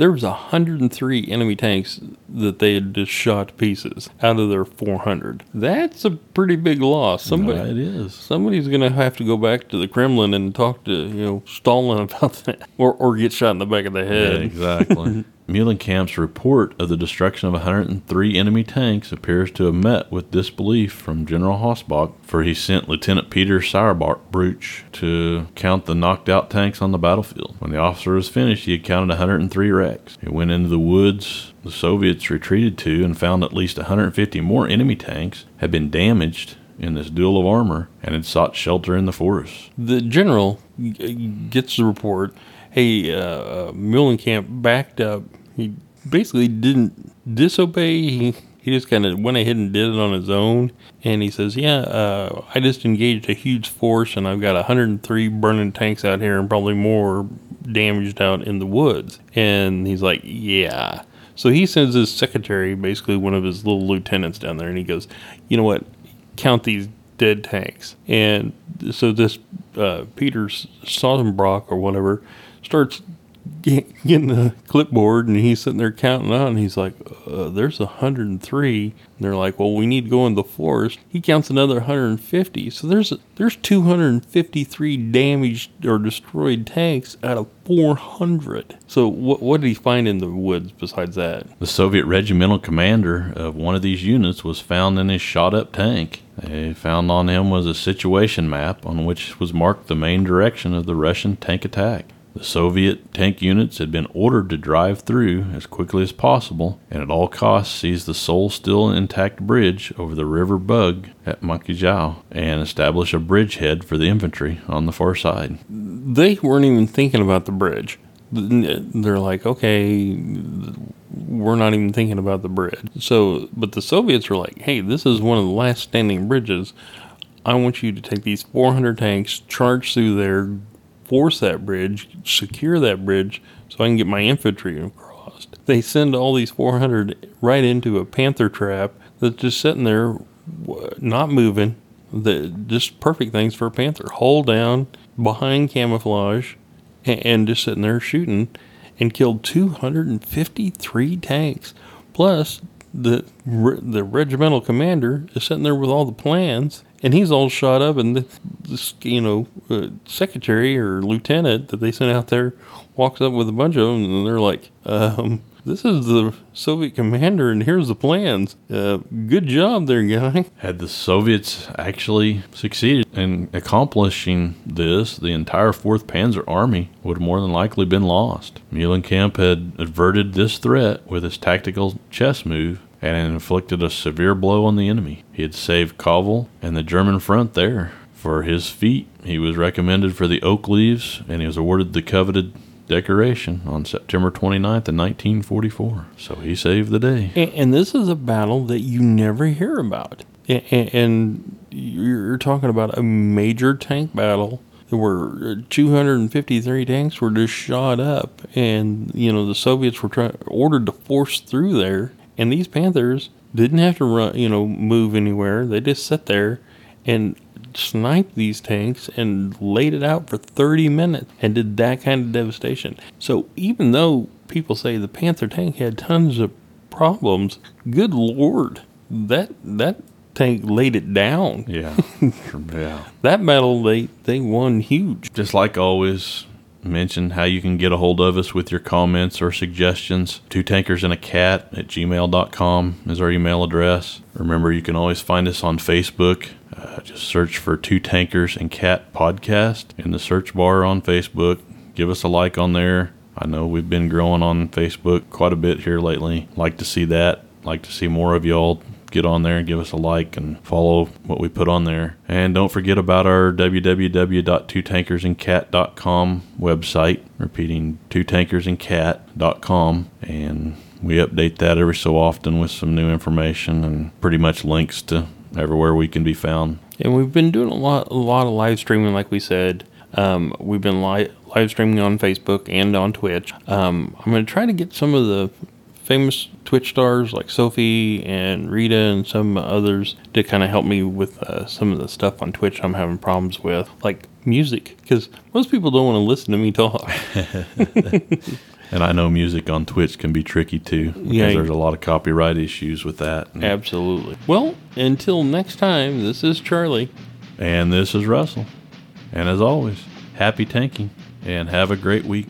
there was 103 enemy tanks that they had just shot to pieces out of their 400. That's a pretty big loss. Somebody, it is. somebody's going to have to go back to the Kremlin and talk to, you know, Stalin <laughs> about that, or or get shot in the back of the Yeah, head. exactly. <laughs> Muhlenkamp's report of the destruction of 103 enemy tanks appears to have met with disbelief from General Hossbach, for he sent Lieutenant Peter Sauerbruch to count the knocked out tanks on the battlefield. When the officer was finished, he had counted 103 wrecks. He went into the woods the Soviets retreated to and found at least 150 more enemy tanks had been damaged in this duel of armor and had sought shelter in the forest. the general g- gets the report. Hey, uh, Muhlenkamp backed up. He basically didn't disobey. He, he just kind of went ahead and did it on his own. And he says, "Yeah, uh, I just engaged a huge force, and I've got 103 burning tanks out here, and probably more damaged out in the woods." And he's like, "Yeah." So he sends his secretary, basically one of his little lieutenants, down there, and he goes, "You know what? Count these dead tanks. And so this uh, Peter Sausenbrock or whatever starts getting the clipboard and he's sitting there counting on. He's like, uh, "There's 103." And they're like, "Well, we need to go in the forest." He counts another 150. So there's there's 253 damaged or destroyed tanks out of 400. So what what did he find in the woods besides that? The Soviet regimental commander of one of these units was found in his shot up tank. They found on him was a situation map on which was marked the main direction of the Russian tank attack. The Soviet tank units had been ordered to drive through as quickly as possible and at all costs seize the sole still intact bridge over the River Bug at Maciejow and establish a bridgehead for the infantry on the far side. they weren't even thinking about the bridge. They're like, okay, we're not even thinking about the bridge. So, but the Soviets were like, hey, this is one of the last standing bridges. I want you to take these 400 tanks, charge through there, force that bridge, secure that bridge, so I can get my infantry across. They send all these 400 right into a panther trap that's just sitting there, not moving. The just perfect things for a panther. Hold down behind camouflage, and, and just sitting there shooting, and killed 253 tanks. Plus, the the regimental commander is sitting there with all the plans, and he's all shot up. And this, this you know, uh, secretary or lieutenant that they sent out there walks up with a bunch of them, and they're like, um, "This is the Soviet commander, and here's the plans. Uh, good job there, guy." Had the Soviets actually succeeded in accomplishing this, the entire 4th Panzer Army would have more than likely been lost. Muhlenkamp had averted this threat with his tactical chess move and had inflicted a severe blow on the enemy. He had saved Kovel and the German front there. For his feat, he was recommended for the Oak Leaves and he was awarded the coveted decoration on September 29th of 1944. So he saved the day. And, and this is a battle that you never hear about. And, and you're talking about a major tank battle where 253 tanks were just shot up, and you know the Soviets were try- ordered to force through there, and these Panthers didn't have to run, you know, move anywhere. They just sat there and sniped these tanks and laid it out for 30 minutes and did that kind of devastation. So even though people say the Panther tank had tons of problems, good lord, that that tank laid it down. Yeah. <laughs> yeah. That battle they they won huge. Just like always, mention how you can get a hold of us with your comments or suggestions. Two tankers and a cat at gmail.com is our email address. Remember, you can always find us on Facebook. Uh, just search for Two Tankers and Cat Podcast in the search bar on Facebook. Give us a like on there. I know we've been growing on Facebook quite a bit here lately. Like to see that. Like to see more of y'all get on there and give us a like and follow what we put on there. And don't forget about our www.twotankersandcat.com website. Repeating, twotankersandcat.com. And we update that every so often with some new information and pretty much links to everywhere we can be found. And we've been doing a lot, a lot of live streaming, like we said. Um, we've been li- live streaming on Facebook and on Twitch. Um, I'm going to try to get some of the famous Twitch stars like Sophie and Rita and some others to kind of help me with uh, some of the stuff on Twitch I'm having problems with, like music, because most people don't want to listen to me talk. <laughs> And I know music on Twitch can be tricky too because Yeah. there's a lot of copyright issues with that. Absolutely. Well, until next time, this is Charley. and this is Russell. And as always, happy tanking and have a great week.